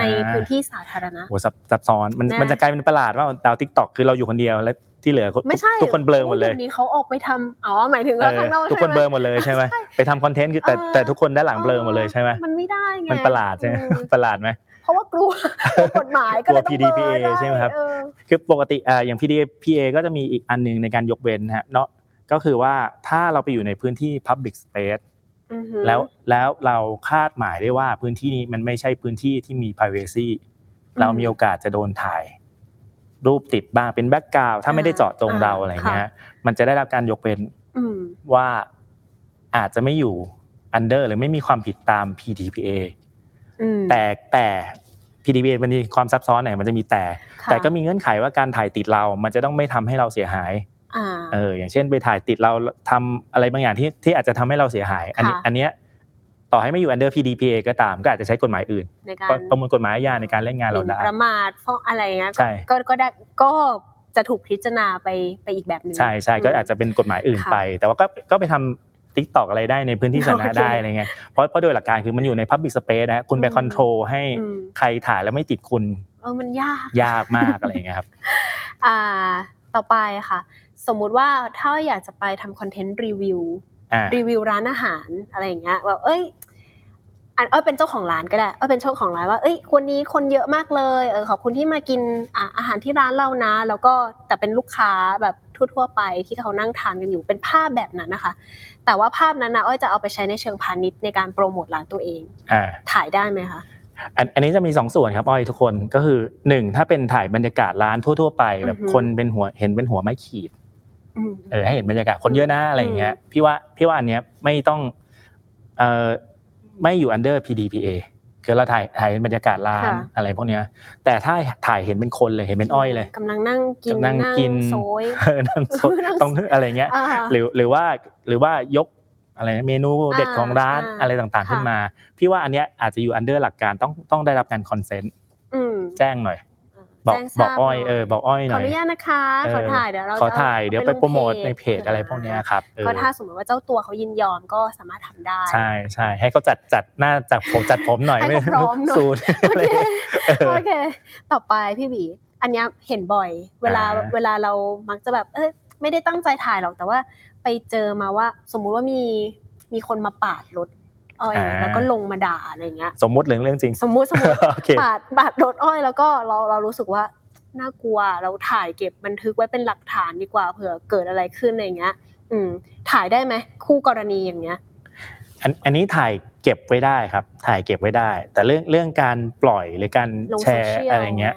ในพื้นที่สาธารณะโหซับซับซ้อนมันนะมันจะกลายเป็นประหลาดว่าดาว TikTok คือเราอยู่คนเดียวแล้ว ที่เหลือไม่ใช่ทุกคนเบลอหมดเลยเดี๋ยวนี้เขาออกไปทำอ๋อหมายถึงว่าเออข้างนอกทุกคนใช่เบลอหมดเลยใช่ไหมไปทำคอนเทนต์คือแต่เออแต่ทุกคนด้านหลังเบลอหมดเลยใช่ไหมมันไม่ได้ไงมันประหลาดใช่ไหมอืมประหลาดไหมเพราะว่ากลัวกลัวกฎหมายก็เลยต้องกลัว PDPA เบลอด้ใช่ไหมครับเออคือปกติอ่าอย่าง PDPA ก็จะมีอีกอันหนึงในการยกเว้นนะฮะเนาะก็คือว่าถ้าเราไปอยู่ในพื้นที่ Public Space อือหือแล้วแล้วเราคาดหมายได้ว่าพื้นที่นี้มันไม่ใช่พื้นที่ที่มี privacy อืมเรามีโอกาสจะโดนถ่าย รูปติดบ้างเป็นแบ็กกราวถ้าไม่ได้เจาะจงอ่าเราอะไรเงี้ยค่ะมันจะได้รับการยกเว้นอืมว่าอาจจะไม่อยู่ under หรือไม่มีความผิดตาม PDPA อืมแต่แต่ PDPA มันมีความซับซ้อนหน่อยมันจะมีแต่ค่ะแต่ก็มีเงื่อนไขว่าการถ่ายติดเรา มันจะต้องไม่ทำให้เราเสียหายอ่าเอออย่างเช่นไปถ่ายติดเราทำอะไรบางอย่างที่ที่อาจจะทำให้เราเสียหาย อันนี้ค่ะอันเนี้ย ต่อให้ไม่อยู่ under PDPA ก็ตามก็อาจจะใช้กฎหมายอื่นในการประมวลกฎหมายอาญาในการเล่นงานเราได้หมิ่นได้ประมาทเพราะอะไรเงี้ยใช่ก็ก็ได้ก็จะถูกพิจารณาไปไปอีกแบบหนึ่งใช่ใช่ก็อาจจะเป็นกฎหมายอื่นค่ะไป แต่ว่าก็ก็ไปทำ TikTok อะไรได้ในพื้นที่สาธารณะโอเคได้อะไรเงี้ยเพราะเพราะโดยหลักการคือมันอยู่ใน Public Space นะคุณไปอืม control ให้อืมใครถ่ายแล้วไม่ติดคุณเออมันยากยากมากอะไรเงี้ยครับอ่าต่อไปค่ะ สมมุติว่าถ้าอยากจะไปทำคอนเทนต์รีวิวอ่า รีวิวร้านอาหารอะไรอย่างเงี้ยแบบเอ้ยอันเอ้ยเป็นเจ้าของร้านก็ได้เอ้ยเป็นเจ้าของร้านว่าเอ้ยวันนี้คนเยอะมากเลยเออขอบคุณที่มากินอ่าอาหารที่ร้านเรานะ แล้วก็แต่เป็นลูกค้าแบบทั่วๆไปที่เขานั่งทานกันอยู่เป็นภาพแบบนั้นนะคะ แต่ว่าภาพนั้นนะอ้อยจะเอาไปใช้ในเชิงพาณิชย์ในการโปรโมทร้านตัวเองอ่าถ่ายได้ไหมคะอันอันนี้จะมีสองส่วนครับอ้อยทุกคนก็คือหนึ่งถ้าเป็นถ่ายบรรยากาศร้านทั่ว ๆ ไปแบบอือฮึคนเป็นหัวเห็นเป็นหัวไม้ขีดอืม เออให้เห็นบรรยากาศคนเยอะนะอะไรอย่างเงี้ยพี่ว่าพี่ว่าอันเนี้ยไม่ต้องเอ่อไม่อยู่ under PDPA คือเราถ่ายถ่ายบรรยากาศร้านค่ะอะไรพวกเนี้ย แต่ถ้าถ่ายเห็นเป็นคนเลยเห็นเป็นอ้อยเลยกำลังนั่งกินนั่งกินโซยเออนั่งสดนั่งต้องอะไรเงี้ยอ่าหรือหรือว่าหรือว่ายกอะไรนะเมนูเด็ดของร้านอ่าอะไรต่างๆค่ะขึ้นมา พี่ว่าอันเนี้ยอาจจะอยู่ under หลักการต้องต้องได้รับการคอนเซนต์อืมแจ้งหน่อย บอกแจ้งทบราอกอ้อยหน่เออบอกอ้อยหขน่ออยอนุญาตนะคะ เออ ขอถ่ายเดี๋ยวเราขอถ่ายจะเดี๋ยวอาไปลงโปรโมทในเพจอะไรพวกเนี้ยครับเออก็ถ้าสมมติว่าเจ้าตัวเขายินยอมก็สามารถทำได้ ใช่ใช่ให้เขาจัดจัดหน้าจัดผมจัดผมหน่อยให้ไม่เขาพร้อมหน่อย สูตรโออะไร เคเออโอเค ต่อไปพี่บีอันเนี้ยเห็นบ่อย เวลาอ่า เวลาเรามักจะแบบเอ้ยไม่ได้ตั้งใจถ่ายหรอกแต่ว่าไปเจอมาว่า สมมุติว่ามีมีคนมาปาดรถ อ้อยแล้วก็ลงมาด่าอะไรเงี้ย สมมติเรื่องเรื่องจริง สมมุติสมมติโอเคปาดปาดรถอ้อยแล้วก็เราเรารู้สึกว่าน่ากลัวเราถ่ายเก็บบันทึกไว้เป็นหลักฐานดีกว่าเผื่อเกิดอะไรขึ้นอะไรเงี้ย อืม ถ่ายได้ไหมคู่กรณีอย่างเงี้ย อันอันนี้ถ่ายเก็บไว้ได้ครับ ถ่ายเก็บไว้ได้ แต่เรื่องเรื่องการปล่อยหรือการลงแชโซร์เชียลอะไรเงี้ย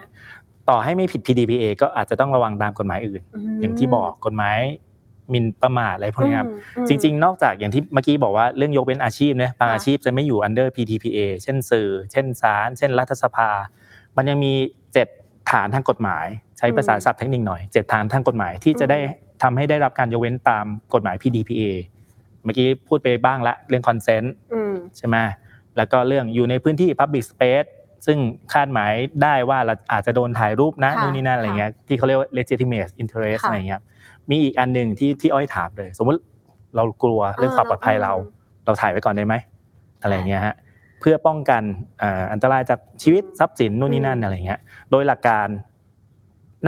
ต่อให้ไม่ผิด PDPA ก็อาจจะต้องระวังตามกฎหมายอื่น อย่างที่บอกกฎหมายห มิ่นประมาทอะไรพวกเนี้ยครับอืมจริง ๆ นอกจากอย่างที่เมื่อกี้บอกว่าเรื่องยกเว้นอาชีพเนี่ยบางค่ะอาชีพจะไม่อยู่ under PDPA เช่นสื่อ เช่นศาลเช่นรัฐสภา มันยังมีเจ็ดฐานทางกฎหมาย ใช้ภาษาศัพท์เทคนิคหน่อยเจ็ดฐานทางกฎหมายที่จะได้ทำให้ได้รับการยกเว้นตามกฎหมาย PDPA เมื่อกี้พูดไปบ้างละเรื่อง consent อืมใช่ไหมแล้วก็เรื่องอยู่ในพื้นที่ Public Space ซึ่งคาดหมายได้ว่าเราอาจจะโดนถ่ายรูปนะค่ะนู่นนี่นั่นอะไรเงี้ยที่เขาเรียกว่า legitimate interest ค่ะอะไรเงี้ย มีอีกอันหนึ่งที่ที่อ้อยถามเลย สมมติเรากลัวเรื่องความปลอดภัยเรา เราถ่ายไว้ก่อนได้ไหมอะไรเงี้ยฮะเพื่อป้องกันเอ่ออันตรายจากชีวิตทรัพย์สินนู่นนี่นั่นอะไรเงี้ยโดยหลักการ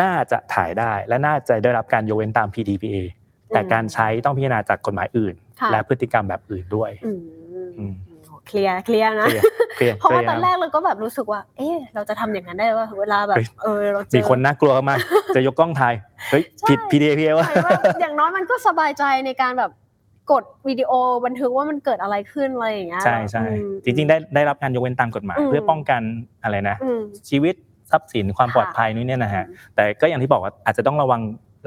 น่าจะถ่ายได้และน่าจะได้รับการยกเว้นตาม PDPA แต่การใช้ต้องพิจารณาจากกฎหมายอื่นค่ะและพฤติกรรมแบบอื่นด้วยอืมอืม เคลียร์เคลียร์นะเคลียร์เคลียร์เพราะว่าคลียตอนแรกเราก็แบบรู้สึกว่า เอ๊ะเราจะทำอย่างนั้นได้ว่าเวลาแบบเฮ้ยเออเราเจอมีคนน่ากลัวมากจะยกกล้องถ่ายเฮ้ยใช่ผิด PDPA วะใช่ว่าอย่างน้อยมันก็สบายใจในการแบบกดวิดีโอบันทึกว่ามันเกิดอะไรขึ้นอะไรอย่างเงี้ยใช่ใช่อืมจริงๆได้ได้รับการยกเว้นตามกฎหมายอืมเพื่อป้องกันอะไรนะอืมชีวิตทรัพย์สินความค่ะปลอดภัยนู่นเนี่ยนะฮะแต่ก็อย่างที่บอกว่าอาจจะต้องระวัง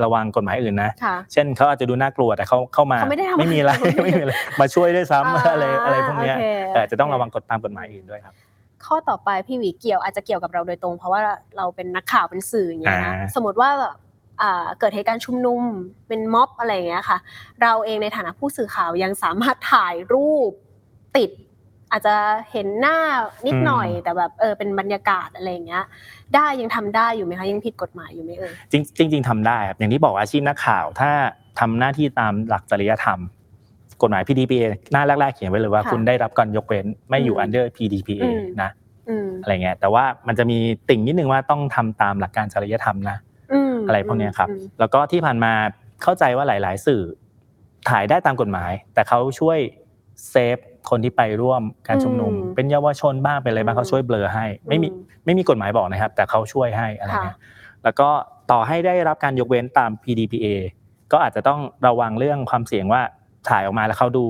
ระวังกฎหมายอื่นนะค่ะเช่นเขาอาจจะดูน่ากลัวแต่เขาเข้ามาเขาไม่ได้ทำไม่มีอะไรอะไรไม่มีอะไรมาช่วยด้วยซ้ำอ่าอะไรอะไรพวกเนี้ยโอเคแต่อาจจะต้องระวังกฎตามกฎหมายอื่นด้วยครับ ข้อต่อไปพี่หวีเกี่ยวอาจจะเกี่ยวกับเราโดยตรง เพราะว่าเราเป็นนักข่าวเป็นสื่ออย่างเงี้ยนะอ่าสมมติว่าแบบอ่าเกิดเหตุการณ์ชุมนุมเป็นม็อบอะไรอย่างเงี้ยค่ะ เราเองในฐานะผู้สื่อข่าวยังสามารถถ่ายรูปติด อาจจะเห็นหน้านิดหน่อยอืมแต่แบบเออเป็นบรรยากาศอะไรอย่างเงี้ย ได้ยังทำได้อยู่ไหมคะยังผิดกฎหมายอยู่ไหมเอ่ยจริงจริงๆทำได้ครับอย่างที่บอกอาชีพนักข่าวถ้าทำหน้าที่ตามหลักจริยธรรมกฎหมาย PDPA หน้าแรกๆเขียนไว้เลยว่าค่ะคุณได้รับการยกเว้นไม่อยู่อืม under PDPA อืมนะอืมอะไรเงี้ยแต่ว่ามันจะมีติ่งนิดนึงว่าต้องทำตามหลักการจริยธรรมนะมอะไรพวกเนี้ยครับอืมแล้วก็ที่ผ่านมาเข้าใจว่าหลาย ๆ สื่อถ่ายได้ตามกฎหมาย แต่เขาช่วยเซฟ คนที่ไปร่วมการชุมนุมอืมเป็นเยาวชนบ้างเป็นอะไรบ้างอืมเขาช่วยเบลอให้ ไม่มีอืมไม่มีกฎหมายบอกนะครับ แต่เขาช่วยให้อะไรเงี้ยแล้วก็ต่อให้ได้รับการยกเว้นตาม PDPA ก็อาจจะต้องระวังเรื่องความเสี่ยงว่าถ่ายออกมาแล้วเขาดู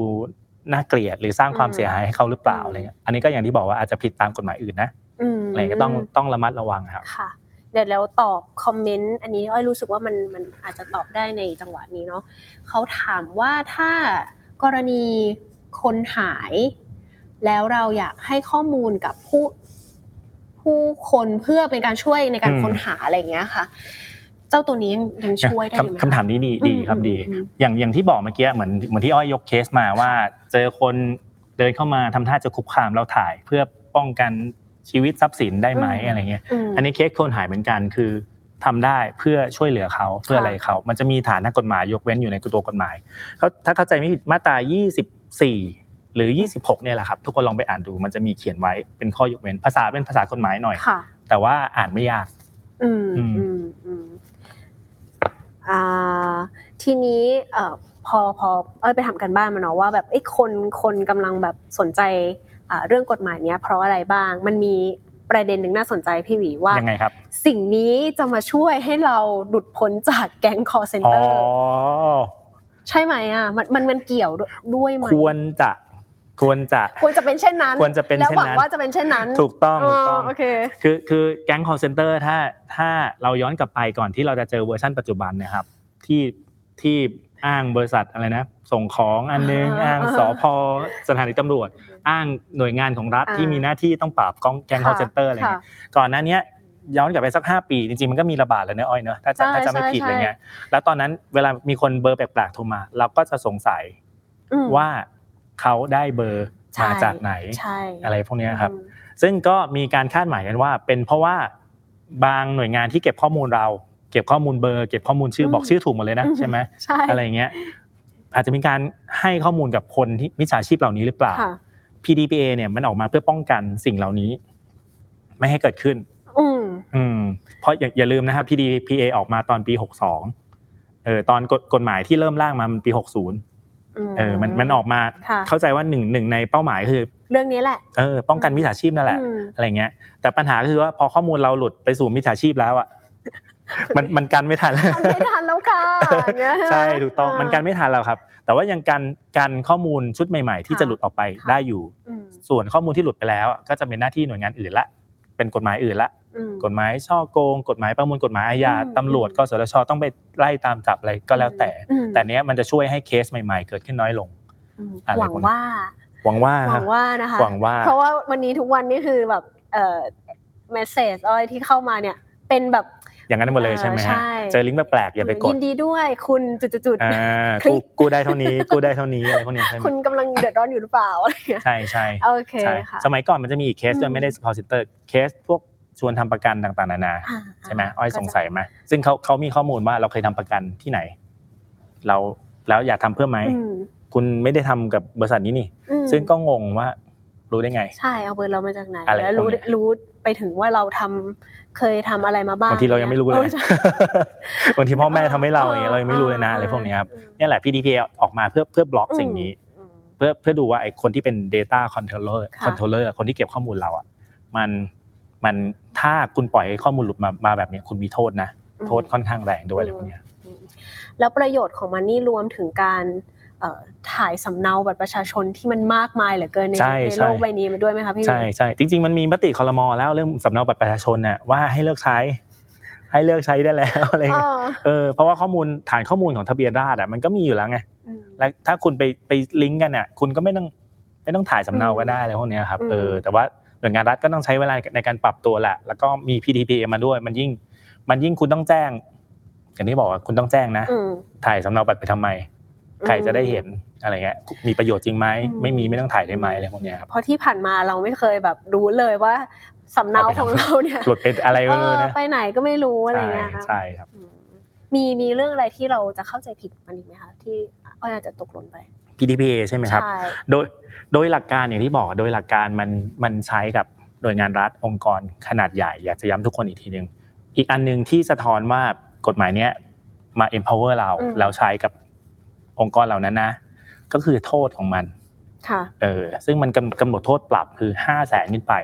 น่าเกลียดหรือสร้างความเสียหายให้เขาหรือเปล่าอะไรเงี้ยอันนี้ก็อย่างที่บอกว่าอาจจะผิดตามกฎหมายอื่นนะอืมอะไรก็ต้องต้องระมัดระวังครับค่ะเดี๋ยวแล้วตอบคอมเมนต์อันนี้อ้อยรู้สึกว่ามันมันอาจจะตอบได้ในจังหวะนี้เนาะเขาถามว่าถ้ากรณี คนหาย แล้วเราอยากให้ข้อมูลกับผู้ผู้คนเพื่อเป็นการช่วยในการอืมค้นหาอะไรอย่างเงี้ยค่ะ เจ้าตัวนี้ยังยังช่วยได้อยู่ไหมคำคำถามนี้ดีดีครับดีอืมอย่างอย่างที่บอกเมื่อกี้เหมือนเหมือนที่อ้อยยกเคสมาว่า เจอคนเดินเข้ามาทำท่าจะคุกคามเราถ่าย เพื่อป้องกันชีวิตทรัพย์สินได้ไหมอืมอะไรเงี้ยมอันนี้เคสคนหายเหมือนกันคือทำได้เพื่อช่วยเหลือเขาเพื่ออะไรเขา มันจะมีฐานทางกฎหมายยกเว้นอยู่ในตัวกฎหมายเขาถ้าเข้าใจไม่ผิดมาตรา 24 หรือ 26เนี่ยแหละครับทุกคนลองไปอ่านดูมันจะมีเขียนไว้เป็นข้อยกเว้นภาษาเป็นภาษากฎหมายหน่อยค่ะแต่ว่าอ่านไม่ยากอืมอืมอืมอืมอ่าทีนี้เอ่อพอพอเอ้ยไปทำกันบ้านมาเนาะว่าแบบไอ้ยคนคนกำลังแบบสนใจอ่าเรื่องกฎหมายเนี้ยเพราะอะไรบ้าง มันมีประเด็นหนึ่งน่าสนใจพี่หวีว่ายังไงครับ สิ่งนี้จะมาช่วยให้เราหลุดพ้นจากแก๊ง call centerอร์ ใช่ไหมอะมันมันมันเกี่ยวด้วยไหมควรจะควรจะควรจะเป็นเช่นนั้นควรจะเป็นแล้วเช่นหวังนั้นว่าจะเป็นเช่นนั้น ถูกต้องถูกต้องโอเคคือคือแก๊ง call center ถ้าถ้าเราย้อนกลับไปก่อนที่เราจะเจอเวอร์ชันปัจจุบันเนะครับ ที่ที่อ้างบริษัทอะไรนะ ส่งของอันนึงอ่าอ้างสพสถานีตำรวจ อ้างหน่วยงานของรัฐอ่าที่มีหน้าที่ต้องปราบกองแก๊ง call center อะไรค่ะเงี้ยก่อนหน้าเนี้ ยย้อนกลับไปสักห้าปี จริงๆ มันก็มีระบาดแล้วเนอะอ้อยเนอะถ้าจะใช่ถ้าจะไม่ใช่ผิดใช่อะไรเงี้ยแล้วตอนนั้นเวลามีคนเบอร์แปลกๆโทรมา เราก็จะสงสัยอืมว่าเขาได้เบอร์ใช่มาจากไหนใช่อะไรพวกเนี้ยครับอืมซึ่งก็มีการคาดหมายกันว่า เป็นเพราะว่าบางหน่วยงานที่เก็บข้อมูลเรา เก็บข้อมูลเบอร์เก็บข้อมูลชื่อมบอกชื่อถูกหมดเลยนะอืมใช่ไหมใช่อะไรเงี้ยอาจจะมีการให้ข้อมูลกับคนที่มิจฉาชีพเหล่านี้หรือเปล่าค่ะ PDPA เนี่ยมันออกมาเพื่อป้องกันสิ่งเหล่านี้ ไม่ให้เกิดขึ้น อืมอืมเพราะอย่าอย่าลืมนะครับ PDPA ออกมาตอนปี62เออตอนกฎกฎหมายที่เริ่มร่างมามันปี60เออมันมันออกมาค่ะเข้าใจว่าหนึ่งหนึ่งในเป้าหมายคือ เรื่องนี้แหละเออป้องกันมิจฉาชีพนั่นแหละอืมอะไรเงี้ย แต่ปัญหาก็คือว่าพอข้อมูลเราหลุดไปสู่มิจฉาชีพแล้วอะมันมันกันไม่ทันมันไม่ทันแล้วค่ะอย่างเงี้ยใช่ถูกต้องามันกันไม่ทันแล้วครับ แต่ว่ายังกันกันข้อมูลชุดใหม่ ๆ ที่ค่ะจะหลุดออกไปค่ะได้อยู่อืมส่วนข้อมูลที่หลุดไปแล้วอะก็จะเป็นหน้าที่หน่วยงานอื่นละเป็นกฎหมายอื่นละอืม กฎหมายช่อโกง กฎหมายประมวลกฎหมายอาญาอืมตำรวจกสทชต้องไปไล่ตามจับอะไรก็แล้วแต่อืมแต่เนี้ยมันจะช่วยให้เคสใหม่ ๆ เกิดขึ้นน้อยลงอืมอะไรหวังพวกนี้ว่าหวังว่าหวังว่านะคะหวังว่า เพราะว่าวันนี้ทุกวันนี่คือแบบเอ่อเมสเซจอ้อยที่เข้ามาเนี่ยเป็นแบบอย่างนั้นหมดเลยใช่ไหมเออฮะใช่เจอลิงก์แปลกๆอย่าไปกดยินดีด้วยคุณจุดๆอ่าคลิกูกกูได้เท่านี้กูได้เท่านี้อะไรพวกเนี้ยใช่ไหมคุณกำลังเดือดร้อนอยู่หรือเปล่าอะไรอย่างเงี้ยใช่ใช่โอเคใช่ค่ะสมัยก่อนมันจะมีอีกเคสอืมด้วยไม่ได้ call center เคสพวก ชวนทำประกันต่างๆนานาอ่าใช่ไหมอ้อยก็จะสงสัยไหมซึ่งเขาเขามีข้อมูลว่าเราเคยทำประกันที่ไหน เราแล้วอยากทำเพิ่มไหมอืมคุณไม่ได้ทำกับบริษัทนี้นี่อืมซึ่งก็งงว่ารู้ได้ไง ใช่เอาเบอร์เรามาจากไหนอะไรแล้วรู้พวกเนี้ยรู้ไปถึงว่าเราทำเคยทำอะไรมาบ้างบางทีเรายังไม่รู้เลยออใช่บางทีพ่อแม่ทำให้เราอย่างเงี้ยเรายังไม่รู้เลยนะอะไรพวกเนี้ยครับเนี่ยแหละ PDPA ออกมาเพื่อเพื่อบล็อกสิ่งนี้อืมเพื่อเพื่อดูว่าไอ้คนที่เป็น data controller ค่ะ controller คนที่เก็บข้อมูลเราอะมัน มันถ้าคุณปล่อยให้ข้อมูลหลุดมามาแบบเนี้ยคุณมีโทษนะ โทษค่อนข้างแรงด้วยอะไรพวกเนี้ยอืมแล้วประโยชน์ของมันนี่รวมถึงการเอ่อถ่ายสำเนาบัตรประชาชนที่มันมากมายเหลือเกินในใช่ในใช่โลกใบนี้มาด้วยไหมคะพี่ใช่ใช่จริง ๆ มันมีมติคอรมอแล้วเรื่องสำเนาบัตรประชาชนน่ะว่าให้เลิกใช้ ให้เลิกใช้ได้แล้วอะไรเอเงี้ยอเออเพราะว่าข้อมูลฐานข้อมูลของทะเบียนราษฎร์อะมันก็มีอยู่แล้วไงอืมแล้วถ้าคุณไปไปลิงก์กันเนี่ยคุณก็ไม่ต้องไม่ต้องถ่ายสำเนาก็ได้อะไรพวกเนี้ยครับอืมเออแต่ว่า หน่วยงานรัฐก็ต้องใช้เวลาในการปรับตัวแหละ แล้วก็มี PDPA มาด้วย มันยิ่ง มันยิ่งคุณต้องแจ้ง อย่างที่บอกว่าคุณต้องแจ้งนะอืมถ่ายสำเนาบัตรไปทำไม ใครจะได้เห็นอะไรเงี้ย มีประโยชน์จริงไหมอืมไม่มีไม่ต้องถ่ายได้ไหมอะไรพวกเนี้ยครับ เพราะที่ผ่านมาเราไม่เคยแบบรู้เลยว่าสำเนาเอาไปของทำเราเนี่ยหลุดเป็นอะไรเอก็ไม่รู้อนะไปไหนก็ไม่รู้อะไรใช่เงี้ยค่ะใช่ครับอืมมีมีเรื่องอะไรที่เราจะเข้าใจผิดมันอีกไหมคะที่อ้อยอาจจะตกหล่นไป PDPA ใช่ไหมครับใช่โดยโดยหลักการอย่างที่บอก โดยหลักการมันมันใช้กับหน่วยงานรัฐองค์กรขนาดใหญ่ อยากจะย้ำทุกคนอีกทีหนึ่งอีกอันหนึ่งที่สะท้อนว่ากฎหมายเนี้ยมา empower เราเราใช้กับองค์กรเหล่านั้นนะ ก็คือโทษของมันค่ะเออซึ่งมันกำกำหนดโทษปรับคือห้าแสนขึ้นไป